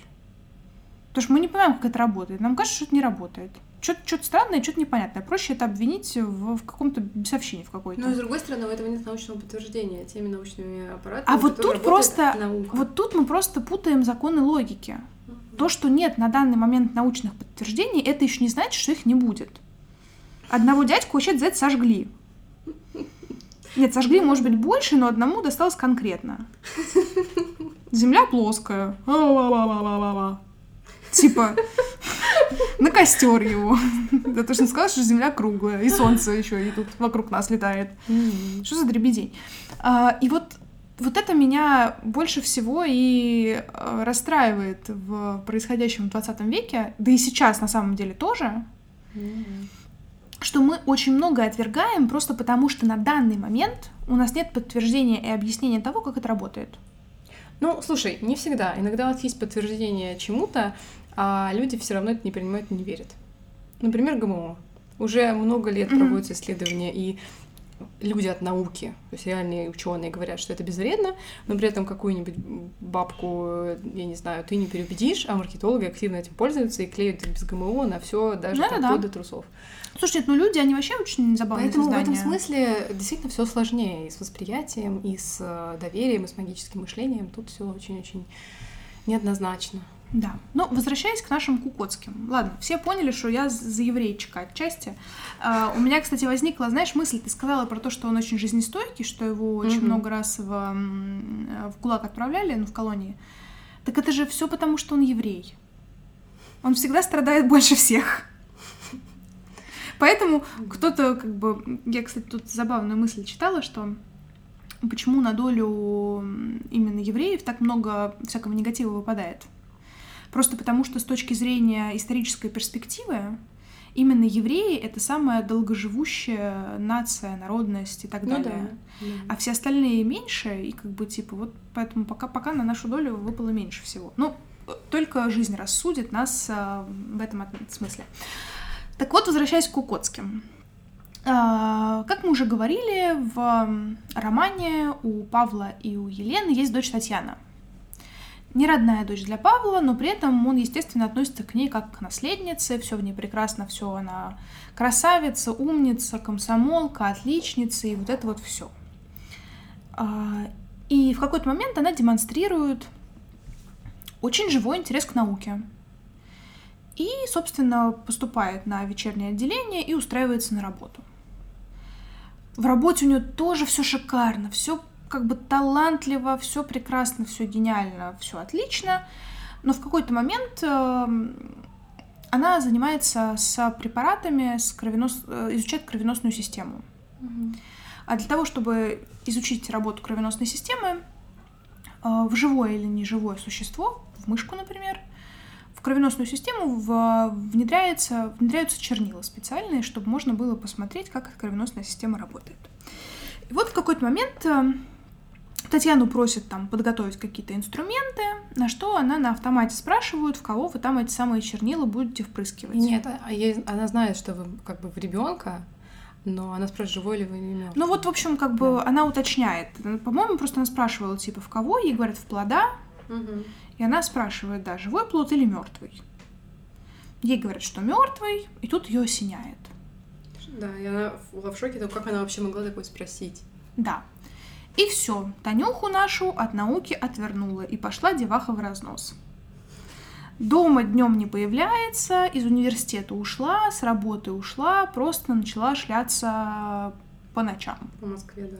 Потому что мы не понимаем, как это работает. Нам кажется, что это не работает. Что-то, что-то странное, что-то непонятное. Проще это обвинить в, в каком-то бесовщине в какой-то. Но, с другой стороны, у этого нет научного подтверждения теми научными аппаратами, А вот тут просто... Наука. Вот тут мы просто путаем законы логики. Uh-huh. То, что нет на данный момент научных подтверждений, это еще не значит, что их не будет. Одного дядьку вообще это сожгли. Нет, сожгли, может быть, больше, но одному досталось конкретно. Земля плоская. Типа, на костер его. Да то, что он сказал, что Земля круглая, и Солнце еще и тут вокруг нас летает. Что за дребедень? А, и вот вот это меня больше всего и э, расстраивает в происходящем в 20 веке, да и сейчас на самом деле тоже, что мы очень много отвергаем просто потому, что на данный момент у нас нет подтверждения и объяснения того, как это работает. Ну, слушай, не всегда. Иногда вот есть подтверждение чему-то, а люди все равно это не принимают и не верят. Например, ГМО. Уже много лет mm-hmm. проводятся исследования, и люди от науки, то есть реальные ученые говорят, что это безвредно, но при этом какую-нибудь бабку, я не знаю, ты не переубедишь, а маркетологи активно этим пользуются и клеют без ГМО на все, даже да, да. до трусов. Слушай, ну люди, они вообще очень забавные Поэтому создания. в этом смысле действительно все сложнее и с восприятием, и с э, доверием, и с магическим мышлением. Тут все очень-очень неоднозначно. Да. Но возвращаясь к нашим Кукотским. Ладно, все поняли, что я за еврейчика отчасти. Uh, у меня, кстати, возникла, знаешь, мысль, ты сказала про то, что он очень жизнестойкий, что его очень mm-hmm. много раз в, в ГУЛАГ отправляли, ну, в колонии. Так это же все потому, что он еврей. Он всегда страдает больше всех. Поэтому кто-то, как бы, я, кстати, тут забавную мысль читала, что почему на долю именно евреев так много всякого негатива выпадает. Просто потому, что с точки зрения исторической перспективы именно евреи — это самая долгоживущая нация, народность и так ну далее. Да. А все остальные меньше, и как бы типа вот поэтому пока, пока на нашу долю выпало меньше всего. Ну, только жизнь рассудит нас а, в этом смысле. Так вот, возвращаясь к Кукотским. А, как мы уже говорили, в романе у Павла и у Елены есть дочь Татьяна не родная дочь для Павла, но при этом он, естественно, относится к ней как к наследнице, все в ней прекрасно, все она красавица, умница, комсомолка, отличница и вот это вот все. А, и в какой-то момент она демонстрирует очень живой интерес к науке. И, собственно, поступает на вечернее отделение и устраивается на работу. В работе у нее тоже все шикарно, все как бы талантливо, все прекрасно, все гениально, все отлично, но в какой-то момент э, она занимается с препаратами, с кровенос... Э, изучает кровеносную систему. Угу. А для того, чтобы изучить работу кровеносной системы, э, в живое или неживое существо, в мышку, например, в кровеносную систему внедряется, внедряются чернила специальные, чтобы можно было посмотреть, как кровеносная система работает. И вот в какой-то момент Татьяну просят там подготовить какие-то инструменты, на что она на автомате спрашивает, в кого вы там эти самые чернила будете впрыскивать. Нет, а она знает, что вы как бы в ребенка, но она спрашивает, живой ли вы или мертвый. Ну вот, в общем, как бы да. она уточняет. По-моему, просто она спрашивала, типа, в кого? Ей говорят, в плода. Угу. И она спрашивает, да, живой плод или мертвый. Ей говорят, что мертвый, и тут ее осеняет. Да, и она была в шоке, то как она вообще могла такое спросить? Да. И все, Танюху нашу от науки отвернула и пошла деваха в разнос. Дома днем не появляется, из университета ушла, с работы ушла, просто начала шляться по ночам. По Москве, да.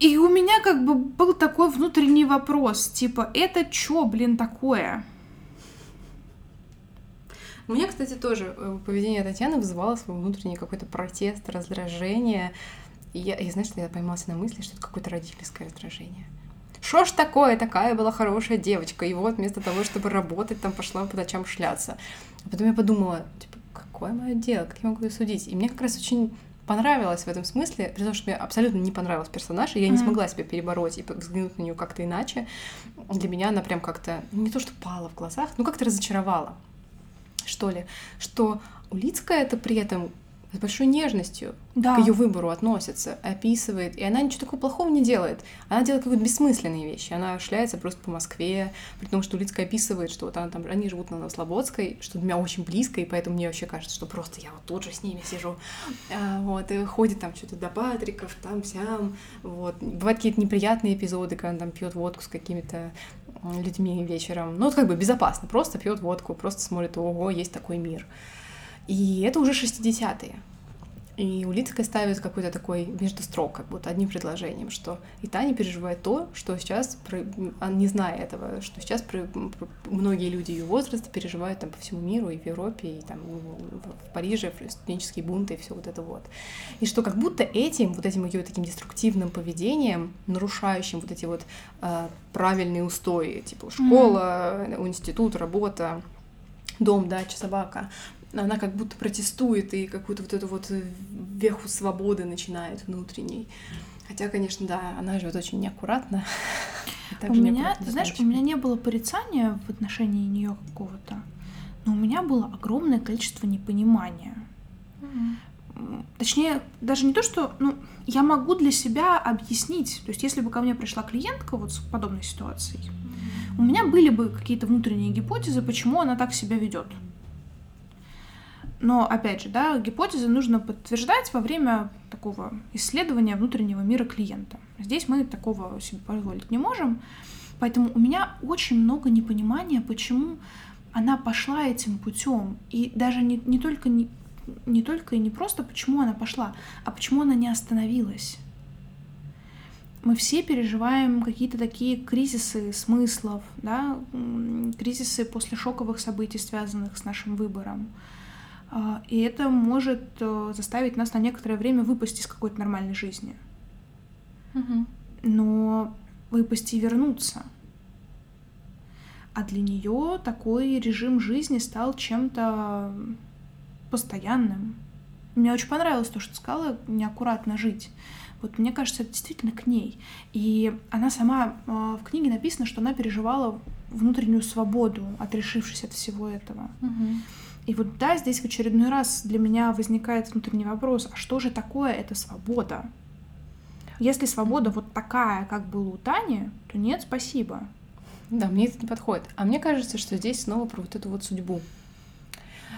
И у меня как бы был такой внутренний вопрос, типа, это чё, блин, такое? У меня, кстати, тоже э, поведение Татьяны вызывало свой внутренний какой-то протест, раздражение. И я, и знаешь, я поймался на мысли, что это какое-то родительское раздражение. Что ж такое, такая была хорошая девочка, и вот вместо того, чтобы работать, там пошла по ночам шляться. А потом я подумала, типа, какое мое дело, как я могу ее судить? И мне как раз очень понравилось в этом смысле, при том, что мне абсолютно не понравился персонаж, и я mm-hmm. не смогла себя перебороть и взглянуть на нее как-то иначе. Для меня она прям как-то не то что пала в глазах, но как-то разочаровала, что ли, что Улицкая это при этом с большой нежностью да. к ее выбору относится, описывает, и она ничего такого плохого не делает. Она делает какие-то бессмысленные вещи. Она шляется просто по Москве, при том, что Улицкая описывает, что вот она там, они живут на Новослободской, что для меня очень близко, и поэтому мне вообще кажется, что просто я вот тут же с ними сижу. А, вот, и ходит там что-то до Патриков, там, сям, вот. Бывают какие-то неприятные эпизоды, когда он там пьет водку с какими-то людьми вечером. Ну, вот как бы безопасно, просто пьет водку, просто смотрит, ого, есть такой мир. И это уже 60-е. И Улицкая ставит какой-то такой между строк, как будто одним предложением, что и Таня переживает то, что сейчас, не зная этого, что сейчас многие люди ее возраста переживают там по всему миру, и в Европе, и там в Париже, студенческие бунты, и все вот это вот. И что как будто этим, вот этим ее таким деструктивным поведением, нарушающим вот эти вот э, правильные устои, типа школа, mm-hmm. институт, работа, дом, дача, собака, она как будто протестует и какую-то вот эту вот веху свободы начинает внутренней. Хотя, конечно, да, она живет очень неаккуратно. у меня, ты знаешь, у меня не было порицания в отношении нее какого-то, но у меня было огромное количество непонимания. Mm-hmm. Точнее, даже не то, что, ну, я могу для себя объяснить. То есть, если бы ко мне пришла клиентка вот с подобной ситуацией, mm-hmm. у меня были бы какие-то внутренние гипотезы, почему она так себя ведет. Но, опять же, да, гипотезы нужно подтверждать во время такого исследования внутреннего мира клиента. Здесь мы такого себе позволить не можем. Поэтому у меня очень много непонимания, почему она пошла этим путем. И даже не, не только не, не только и не просто почему она пошла, а почему она не остановилась. Мы все переживаем какие-то такие кризисы смыслов, да, кризисы после шоковых событий, связанных с нашим выбором. А, и это может э, заставить нас на некоторое время выпасть из какой-то нормальной жизни. Угу. Но выпасть и вернуться. А для нее такой режим жизни стал чем-то постоянным. Мне очень понравилось то, что сказала, неаккуратно жить. Вот мне кажется, это действительно к ней. И она сама э, в книге написано, что она переживала внутреннюю свободу, отрешившись от всего этого. Угу. И вот да, здесь в очередной раз для меня возникает внутренний вопрос, а что же такое эта свобода? Если свобода вот такая, как была у Тани, то нет, спасибо. Да, мне это не подходит. А мне кажется, что здесь снова про вот эту вот судьбу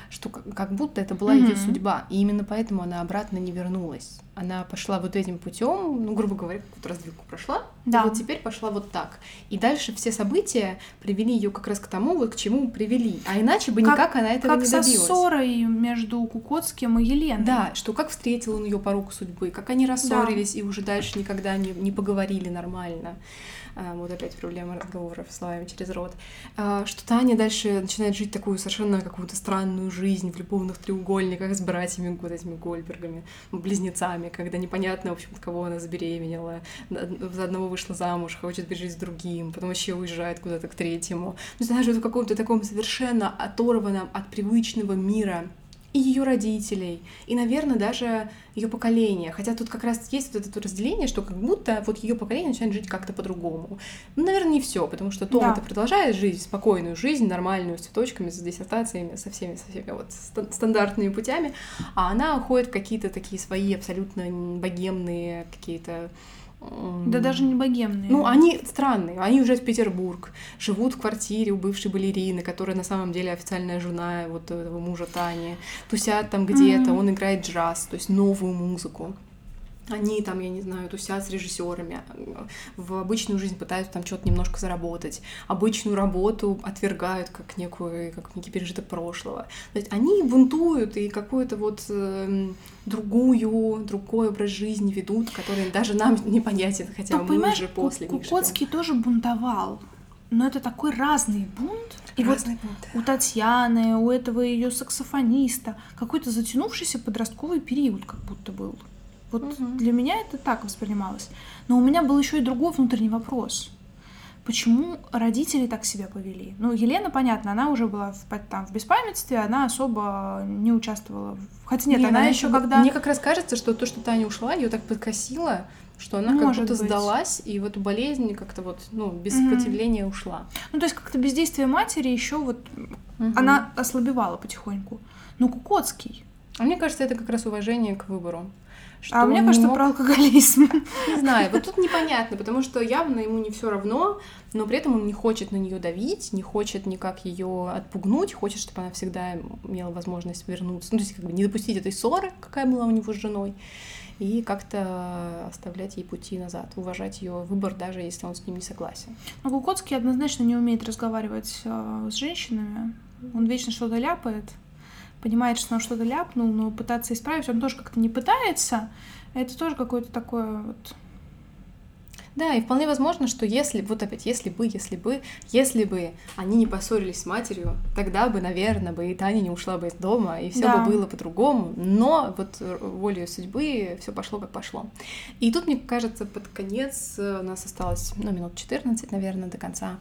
что как будто это была mm-hmm. ее судьба, и именно поэтому она обратно не вернулась. Она пошла вот этим путем, ну, грубо говоря, какую-то развилку прошла, да. и вот теперь пошла вот так. И дальше все события привели ее как раз к тому, вот к чему привели. А иначе бы как, никак она этого не добилась. Как со ссорой между Кукотским и Еленой. Да, что как встретил он ее по руку судьбы, как они рассорились да. и уже дальше никогда не, не поговорили нормально. А, вот опять проблема разговоров словами через рот, а, что Таня дальше начинает жить такую совершенно какую-то странную жизнь в любовных треугольниках с братьями, вот этими Гольбергами, близнецами, когда непонятно, в общем кого она забеременела, за одного вышла замуж, хочет бежать с другим, потом вообще уезжает куда-то к третьему. Ну, знаешь, в каком-то таком совершенно оторванном от привычного мира и ее родителей, и, наверное, даже ее поколение. Хотя тут как раз есть вот это разделение, что как будто вот ее поколение начинает жить как-то по-другому. Ну, наверное, не все, потому что Том да. это продолжает жить спокойную жизнь, нормальную, с цветочками, с диссертациями, со всеми, со всеми вот стандартными путями, а она уходит в какие-то такие свои абсолютно богемные какие-то да даже не богемные. Ну, они странные. Они уезжают в Петербург, живут в квартире у бывшей балерины, которая на самом деле официальная жена вот этого мужа Тани. Тусят там где-то, mm-hmm. он играет джаз, то есть новую музыку они там, я не знаю, тусят с режиссерами, в обычную жизнь пытаются там что-то немножко заработать, обычную работу отвергают как некую, как некий пережиток прошлого. То есть они бунтуют и какую-то вот э, другую, другой образ жизни ведут, который даже нам непонятен, хотя ну, мы уже после них Кукоцкий тоже бунтовал. Но это такой разный бунт. И Разный вот бунт. у Татьяны, у этого ее саксофониста какой-то затянувшийся подростковый период как будто был. Вот Мгм. для меня это так воспринималось. Но у меня был еще и другой внутренний вопрос. Почему родители так себя повели? Ну, Елена, понятно, она уже была в, там, в беспамятстве, она особо не участвовала. в- Хотя нет, Не, она, еще когда... Мне как раз кажется, что то, что Таня ушла, ее так подкосило, что она как Может будто быть. сдалась, и в эту болезнь как-то вот, ну, без Мгм. сопротивления ушла. Ну, то есть как-то бездействие матери еще вот... Мгм. Она ослабевала потихоньку. Ну, Кукоцкий. А мне кажется, это как раз уважение к выбору. Что а мне кажется, мог- про алкоголизм. Не знаю, вот тут непонятно, потому что явно ему не все равно, но при этом он не хочет на нее давить, не хочет никак ее отпугнуть, хочет, чтобы она всегда имела возможность вернуться, ну, то есть как бы не допустить этой ссоры, какая была у него с женой, и как-то оставлять ей пути назад, уважать ее выбор, даже если он с ним не согласен. Но Кукоцкий однозначно не умеет разговаривать э, с женщинами. Он вечно что-то ляпает, понимает, что он что-то ляпнул, но пытаться исправить он тоже как-то не пытается. Это тоже какое-то такое вот... Да, и вполне возможно, что если, вот опять, если бы, если бы, если бы они не поссорились с матерью, тогда бы, наверное, бы и Таня не ушла бы из дома, и все Да. бы было по-другому. Но вот э, волею судьбы все пошло как пошло. И тут, мне кажется, под конец э, у нас осталось, ну, минут 14, наверное, до конца.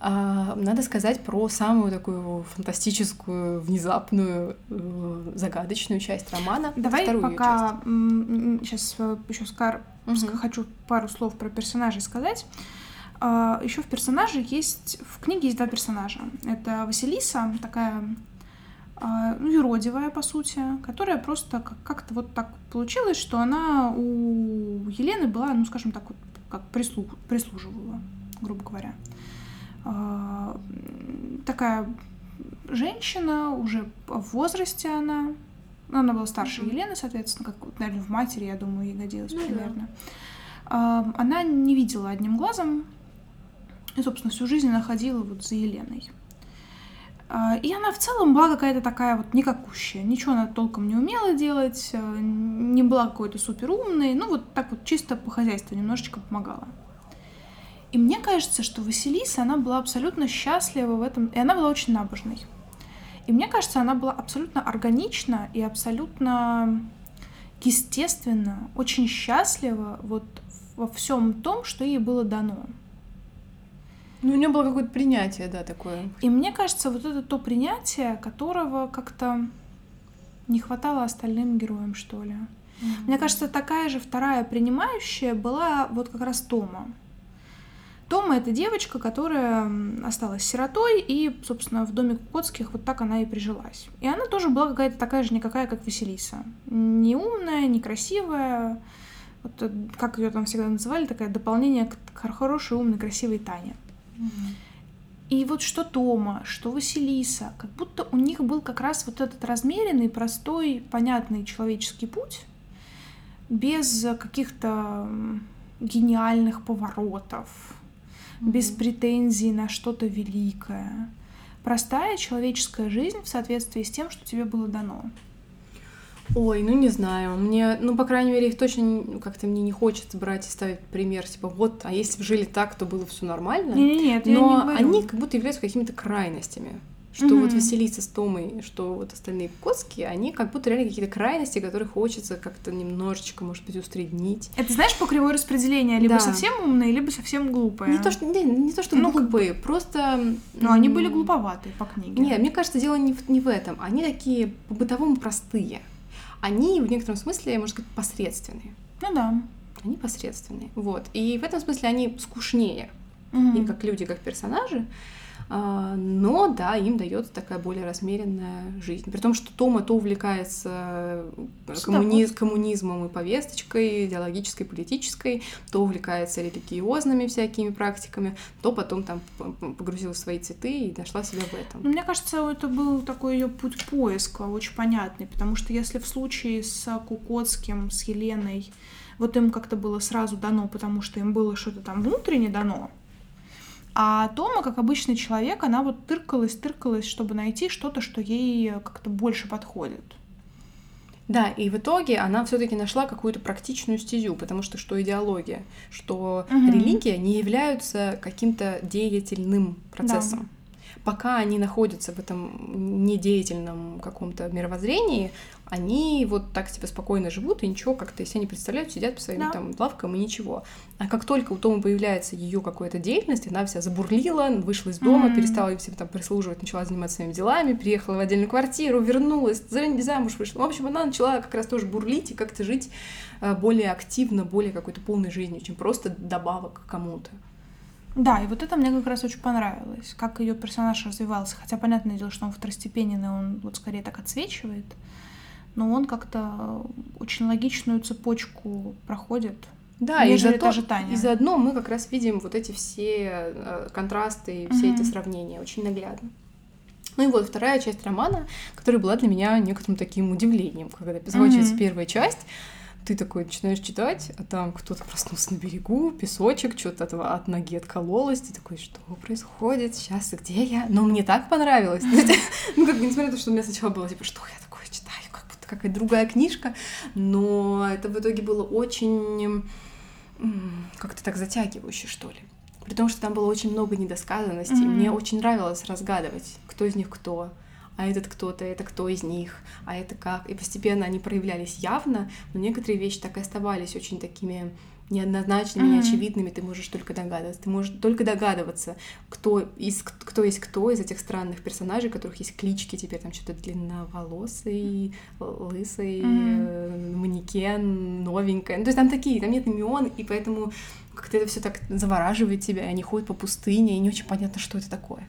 А, Надо сказать про самую такую фантастическую, внезапную, э, загадочную часть романа. Давай вторую пока сейчас еще скар... Ска- хочу пару слов про персонажей сказать. Еще в персонаже есть... В книге есть два персонажа. Это Василиса, такая а, ну, юродивая, по сути, которая просто как- как-то вот так получилось, что она у Елены была, ну, скажем так, вот, как прислуг, прислуживала, грубо говоря. А, Такая женщина, уже в возрасте она, ну, она была старше Мгм. Елены, соответственно, как, наверное, в матери, я думаю, ей годилась Ну да. примерно. А, Она не видела одним глазом, и, собственно, всю жизнь она ходила вот за Еленой. А, И она в целом была какая-то такая вот никакущая. Ничего она толком не умела делать, э, не была какой-то супер умной, ну вот так вот чисто по хозяйству немножечко помогала. И мне кажется, что Василиса, она была абсолютно счастлива в этом, и она была очень набожной. И мне кажется, она была абсолютно органична и абсолютно естественно, очень счастлива вот во всем том, что ей было дано. Ну, у нее было какое-то принятие, да, такое. И мне кажется, вот это то принятие, которого как-то не хватало остальным героям, что ли. Мне кажется, такая же вторая принимающая была вот как раз Тома. Тома — это девочка, которая осталась сиротой, и, собственно, в доме Кукотских вот так она и прижилась. И она тоже была какая-то такая же никакая, как Василиса. Не умная, некрасивая, вот, э, как ее там всегда называли, такое дополнение к хорошей, умной, красивой Тане. И вот что Тома, что Василиса, как будто у них был как раз вот этот размеренный, простой, понятный человеческий путь, без каких-то гениальных поворотов, без претензий на что-то великое. Простая человеческая жизнь в соответствии с тем, что тебе было дано. Ой, ну не знаю. Мне, ну, по крайней мере, их точно как-то мне не хочется брать и ставить пример, типа, вот, а если бы жили так, то было все нормально. Не-не-не, это я не Но говорю. они как будто являются какими-то крайностями. Что Мгм. вот Василиса с Томой, что вот остальные Кокотские, они как будто реально какие-то крайности, которые хочется как-то немножечко, может быть, усреднить. Это знаешь по кривой распределения, либо Да. совсем умные, либо совсем глупые. Не то, что, не, не то, что Ну, как глупые, просто... Но они м, были глуповатые по книге. Нет, мне кажется, дело не в, не в этом. Они такие по-бытовому простые. Они в некотором смысле, можно сказать, посредственные. Ну да. Они посредственные. Вот. И в этом смысле они скучнее. Мгм. И как люди, как персонажи. А, Но да, им дается такая более размеренная жизнь. При том, что Тома то увлекается э, коммуни- Садоводством. коммунизмом и повесточкой, идеологической, политической, то увлекается религиозными всякими практиками, то потом там погрузилась в свои цветы и нашла себя в этом. Ну, Мне кажется, это был такой ее путь поиска, очень понятный, потому что если в случае с Кукотским, с Еленой, вот им как-то было сразу дано, потому что им было что-то там внутренне дано, а Тома, как обычный человек, она вот тыркалась, тыркалась, чтобы найти что-то, что ей как-то больше подходит. Да, и в итоге она все-таки нашла какую-то практичную стезю, потому что что идеология, что угу. религия не являются каким-то деятельным процессом. Да пока они находятся в этом недеятельном каком-то мировоззрении, они вот так себе спокойно живут и ничего как-то себе не представляют, сидят по своим да. там лавкам и ничего. А как только у Тома появляется ее какая-то деятельность, она вся забурлила, вышла из дома, mm-hmm. перестала им всем там прислуживать, начала заниматься своими делами, переехала в отдельную квартиру, вернулась, замуж вышла. В общем, она начала как раз тоже бурлить и как-то жить э, более активно, более какой-то полной жизнью, чем просто добавок к кому-то. Да, и вот это мне как раз очень понравилось, как ее персонаж развивался. Хотя, понятное дело, что он второстепенный, он вот скорее так отсвечивает, но он как-то очень логичную цепочку проходит. Да, и, зато, ожидания. и заодно мы как раз видим вот эти все э, контрасты, все mm-hmm. эти сравнения очень наглядно. Ну и вот вторая часть романа, которая была для меня некоторым таким удивлением, когда заканчивается mm-hmm. первая часть ты такой начинаешь читать, а там кто-то проснулся на берегу, песочек, что-то от, от ноги откололось, ты такой, что происходит сейчас, где я? Но мне так понравилось. Ну, как несмотря на то, что у меня сначала было, типа, что я такое читаю, как какая-то другая книжка, но это в итоге было очень как-то так затягивающе, что ли. При том, что там было очень много недосказанностей. Mm-hmm. Мне очень нравилось разгадывать, кто из них кто а этот кто-то, это кто из них, а это как. И постепенно они проявлялись явно, но некоторые вещи так и оставались очень такими неоднозначными, mm-hmm. неочевидными, ты можешь только догадываться. Ты можешь только догадываться, кто, из, кто есть кто из этих странных персонажей, у которых есть клички теперь, там что-то длинноволосый, лысый, mm-hmm. манекен, новенькая. Ну, то есть там такие, там нет имен, и поэтому как-то это все так завораживает тебя, и они ходят по пустыне, и не очень понятно, что это такое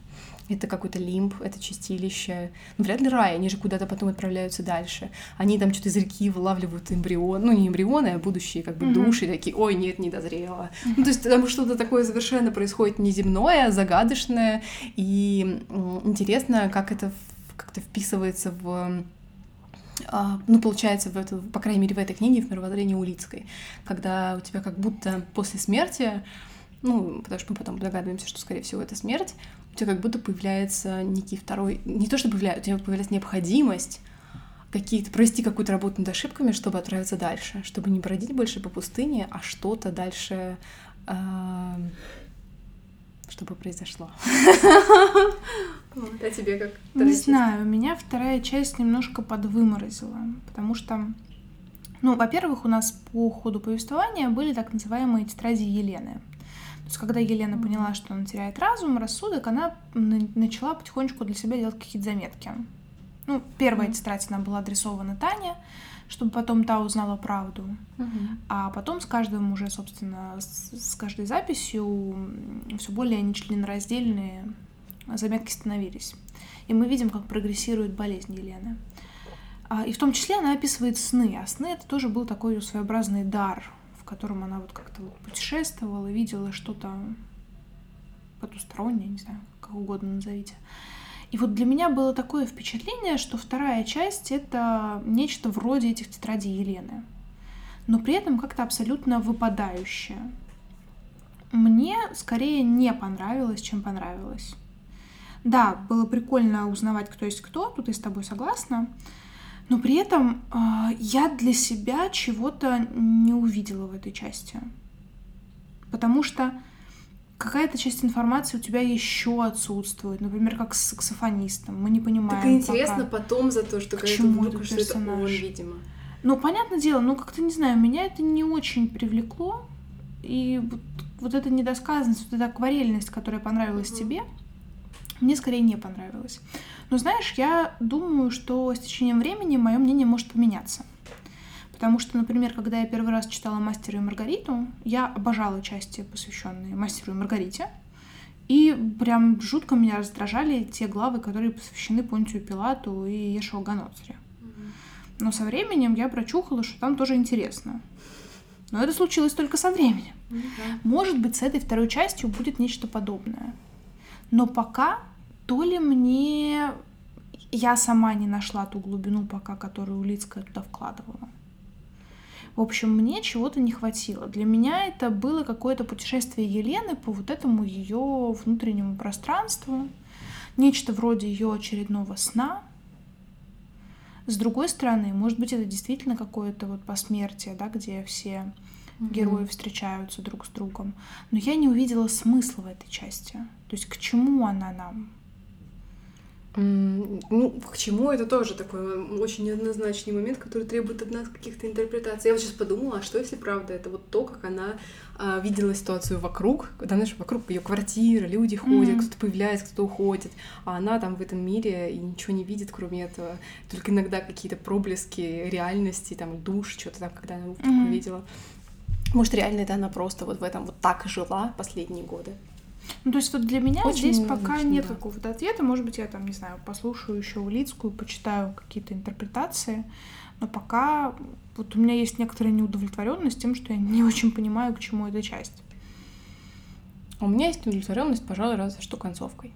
это какой-то лимб, это чистилище. Ну, вряд ли рай, они же куда-то потом отправляются дальше. Они там что-то из реки вылавливают эмбрион, ну, не эмбрионы, а будущие как бы mm-hmm. души, такие, ой, нет, не дозрело. Mm-hmm. Ну, то есть там что-то такое совершенно происходит неземное, загадочное, и интересно, как это как-то вписывается в а, ну, получается, в эту, по крайней мере, в этой книге, в мировоззрении Улицкой, когда у тебя как будто после смерти ну, потому что мы потом догадываемся, что, скорее всего, это смерть, у тебя как будто появляется некий второй... Не то, что появляется, у тебя появляется необходимость какие-то провести какую-то работу над ошибками, чтобы отправиться дальше, чтобы не бродить больше по пустыне, а что-то дальше, э, чтобы произошло. А тебе как? Не знаю, меня вторая часть немножко подвыморозила, потому что, ну, во-первых, у нас по ходу повествования были так называемые тетради Елены. То есть, когда Елена поняла, что она теряет разум, рассудок, она начала потихонечку для себя делать какие-то заметки. Ну, первая тетрадь, она была адресована Тане, чтобы потом та узнала правду. Uh-huh. А потом с каждым уже, собственно, с, с каждой записью все более нечленораздельные заметки становились. И мы видим, как прогрессирует болезнь Елены. А, и в том числе она описывает сны. А сны это тоже был такой своеобразный дар котором она вот как-то вот путешествовала, видела что-то потустороннее, не знаю, как угодно назовите. И вот для меня было такое впечатление, что вторая часть — это нечто вроде этих тетрадей Елены, но при этом как-то абсолютно выпадающее. Мне скорее не понравилось, чем понравилось. Да, было прикольно узнавать, кто есть кто, тут я с тобой согласна, но при этом э, я для себя чего-то не увидела в этой части. Потому что какая-то часть информации у тебя еще отсутствует, например, как с саксофонистом. Мы не понимаем. Так интересно пока, потом за то, что почему это что это он, видимо. Ну, понятное дело, ну как-то не знаю, меня это не очень привлекло. И вот, вот эта недосказанность, вот эта акварельность, которая понравилась mm-hmm. тебе, мне скорее не понравилась. Но знаешь, я думаю, что с течением времени мое мнение может поменяться. Потому что, например, когда я первый раз читала «Мастера и Маргариту», я обожала части, посвященные «Мастеру и Маргарите». И прям жутко меня раздражали те главы, которые посвящены Понтию Пилату и Ешуа Ганоцаре. Но со временем я прочухала, что там тоже интересно. Но это случилось только со временем. Mm-hmm. Может быть, с этой второй частью будет нечто подобное. Но пока то ли мне я сама не нашла ту глубину пока, которую Улицкая туда вкладывала. В общем, мне чего-то не хватило. Для меня это было какое-то путешествие Елены по вот этому ее внутреннему пространству, нечто вроде ее очередного сна, С другой стороны, может быть, это действительно какое-то вот посмертие, да, где все mm-hmm. герои встречаются друг с другом. Но я не увидела смысла в этой части. То есть к чему она нам? Ну, к чему это тоже такой очень неоднозначный момент, который требует от нас каких-то интерпретаций. Я вот сейчас подумала, а что если правда это вот то, как она а, видела ситуацию вокруг, когда, знаешь, вокруг ее квартира, люди ходят, mm-hmm. кто-то появляется, кто-то уходит, а она там в этом мире и ничего не видит, кроме этого. Только иногда какие-то проблески реальности, там, душ, что-то там, когда она mm-hmm. видела. Может, реально это она просто вот в этом вот так жила последние годы. Ну, то есть вот для меня Очень здесь пока нет да. какого-то ответа. Может быть, я там, не знаю, послушаю еще Улицкую, почитаю какие-то интерпретации. Но пока вот у меня есть некоторая неудовлетворенность тем, что я не очень понимаю, к чему эта часть. У меня есть удовлетворенность, пожалуй, разве что концовкой.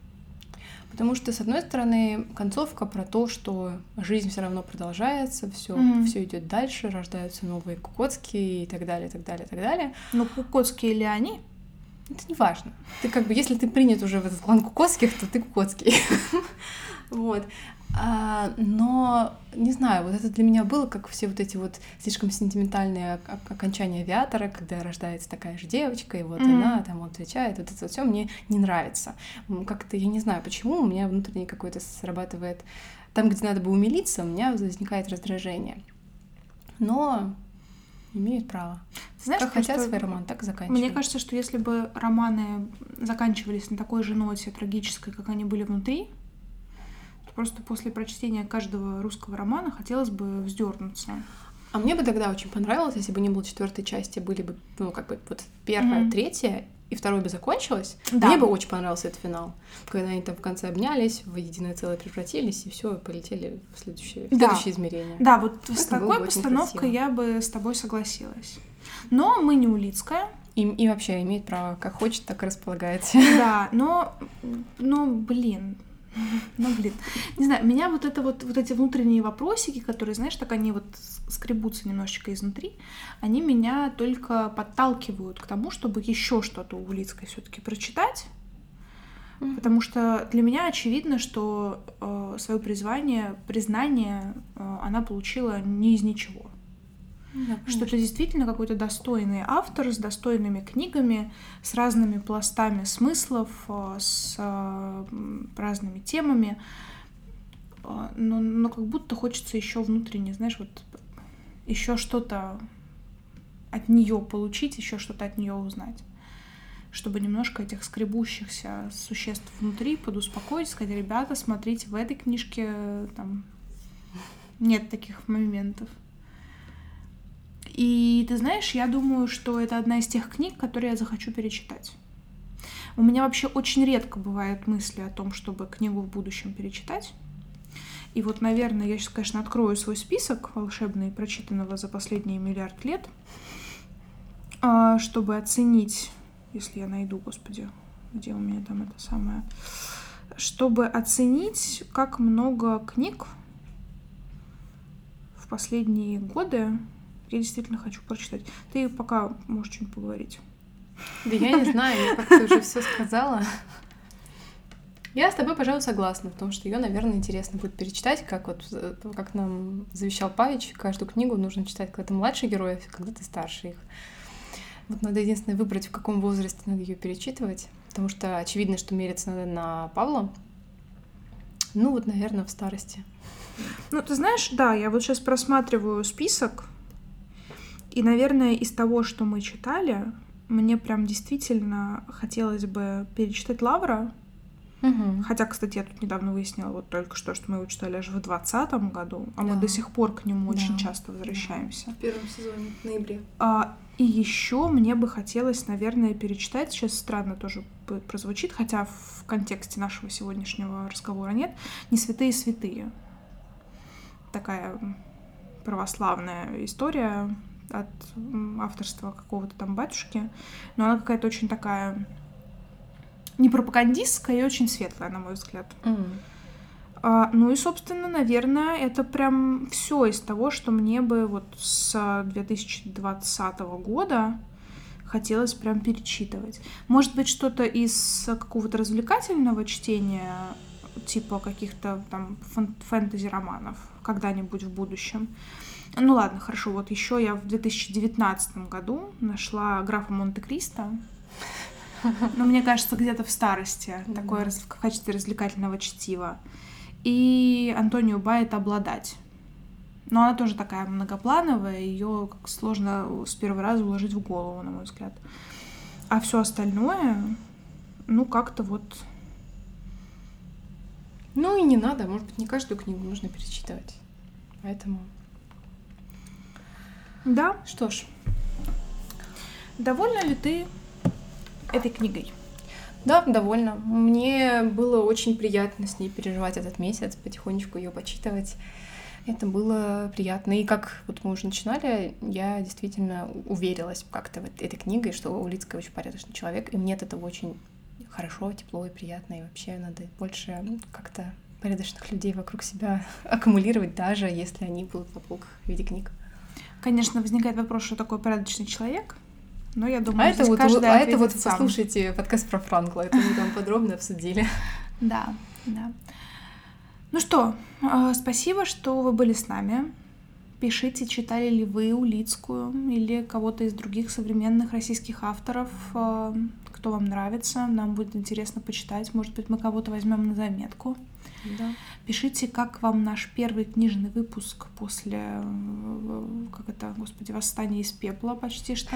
Потому что, с одной стороны, концовка про то, что жизнь все равно продолжается, все, mm-hmm. все идет дальше, рождаются новые Кукотские и так далее, так далее, так далее. Но Кукотские ли они? Это не важно. Ты как бы, если ты принят уже в этот клан Кукотских, то ты Кукотский. Вот. А, но, не знаю, вот это для меня было, как все вот эти вот слишком сентиментальные окончания авиатора, когда рождается такая же девочка, и вот mm-hmm. она там отвечает, вот это все мне не нравится. Как-то, я не знаю, почему, у меня внутренне какой-то срабатывает... Там, где надо бы умилиться, у меня возникает раздражение. Но имеют право. Ты знаешь, как хотят свой роман, так и заканчивают. Мне кажется, что если бы романы заканчивались на такой же ноте трагической, как они были внутри, то просто после прочтения каждого русского романа хотелось бы вздернуться. А мне бы тогда очень понравилось, если бы не было четвертой части, были бы, ну, как бы вот первая, mm-hmm. третья и второй бы закончилось, да. мне бы очень понравился этот финал. Когда они там в конце обнялись, в единое целое превратились, и все, полетели в следующее, в да. следующее измерение. Да, вот Это с такой постановкой я бы с тобой согласилась. Но мы не Улицкая. И, и вообще имеет право, как хочет, так и располагается. Да, но, но блин, ну, блин, не знаю, меня вот это вот, вот эти внутренние вопросики, которые, знаешь, так они вот скребутся немножечко изнутри, они меня только подталкивают к тому, чтобы еще что-то у Улицкой все-таки прочитать. Mm-hmm. Потому что для меня очевидно, что э, свое призвание, признание э, она получила не из ничего. Да, что это действительно какой-то достойный автор с достойными книгами, с разными пластами смыслов, э, с э, разными темами. Э, но, но как будто хочется еще внутренне, знаешь, вот еще что-то от нее получить, еще что-то от нее узнать чтобы немножко этих скребущихся существ внутри подуспокоить, сказать, ребята, смотрите, в этой книжке там нет таких моментов. И ты знаешь, я думаю, что это одна из тех книг, которые я захочу перечитать. У меня вообще очень редко бывают мысли о том, чтобы книгу в будущем перечитать. И вот, наверное, я сейчас, конечно, открою свой список волшебный, прочитанного за последние миллиард лет, а, чтобы оценить, если я найду, господи, где у меня там это самое, чтобы оценить, как много книг в последние годы я действительно хочу прочитать. Ты пока можешь что-нибудь поговорить. Да я не знаю, я как-то уже все сказала. Я с тобой, пожалуй, согласна, потому что ее, наверное, интересно будет перечитать, как вот э, как нам завещал Павич, каждую книгу нужно читать, когда ты младший герой, а когда ты старше их. Вот надо единственное выбрать, в каком возрасте надо ее перечитывать, потому что очевидно, что мериться надо на Павла. Ну вот, наверное, в старости. Ну, ты знаешь, да, я вот сейчас просматриваю список и, наверное, из того, что мы читали, мне прям действительно хотелось бы перечитать Лавра. Угу. Хотя, кстати, я тут недавно выяснила вот только что, что мы его читали аж в двадцатом году, а да. мы до сих пор к нему да. очень часто возвращаемся. В первом сезоне, в ноябре. А, и еще мне бы хотелось, наверное, перечитать, сейчас странно тоже прозвучит, хотя в контексте нашего сегодняшнего разговора нет, «Не святые святые». Такая православная история от авторства какого-то там батюшки, но она какая-то очень такая не пропагандистская и очень светлая, на мой взгляд. Mm. А, ну и, собственно, наверное, это прям все из того, что мне бы вот с 2020 года хотелось прям перечитывать. Может быть, что-то из какого-то развлекательного чтения типа каких-то там фэнтези-романов когда-нибудь в будущем. Ну ладно, хорошо, вот еще я в 2019 году нашла графа Монте-Кристо. Но мне кажется, где-то в старости, такое в качестве развлекательного чтива. И Антонио Байет «Обладать». Но она тоже такая многоплановая, ее как сложно с первого раза уложить в голову, на мой взгляд. А все остальное, ну, как-то вот... Ну и не надо, может быть, не каждую книгу нужно перечитывать. Поэтому... Да. Что ж. Довольна ли ты этой книгой? Да, довольна. Мне было очень приятно с ней переживать этот месяц, потихонечку ее почитывать. Это было приятно. И как вот мы уже начинали, я действительно уверилась как-то вот этой книгой, что Улицкая очень порядочный человек, и мне от этого очень хорошо, тепло и приятно, и вообще надо больше как-то порядочных людей вокруг себя аккумулировать, даже если они будут на полках в виде книг. Конечно, возникает вопрос, что такое порядочный человек, но я думаю, а это вот, а это вот сам. послушайте подкаст про Франкла, это мы там подробно обсудили. Да, да. Ну что, а, спасибо, что вы были с нами. Пишите, читали ли вы Улицкую или кого-то из других современных российских авторов, а, кто вам нравится. Нам будет интересно почитать. Может быть, мы кого-то возьмем на заметку. Да. Пишите, как вам наш первый книжный выпуск после, как это, господи, восстания из пепла почти что.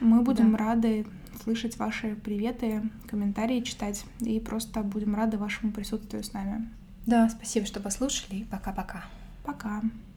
Мы будем да. рады слышать ваши приветы, комментарии читать и просто будем рады вашему присутствию с нами. Да, спасибо, что послушали. Пока-пока. Пока. -пока. Пока.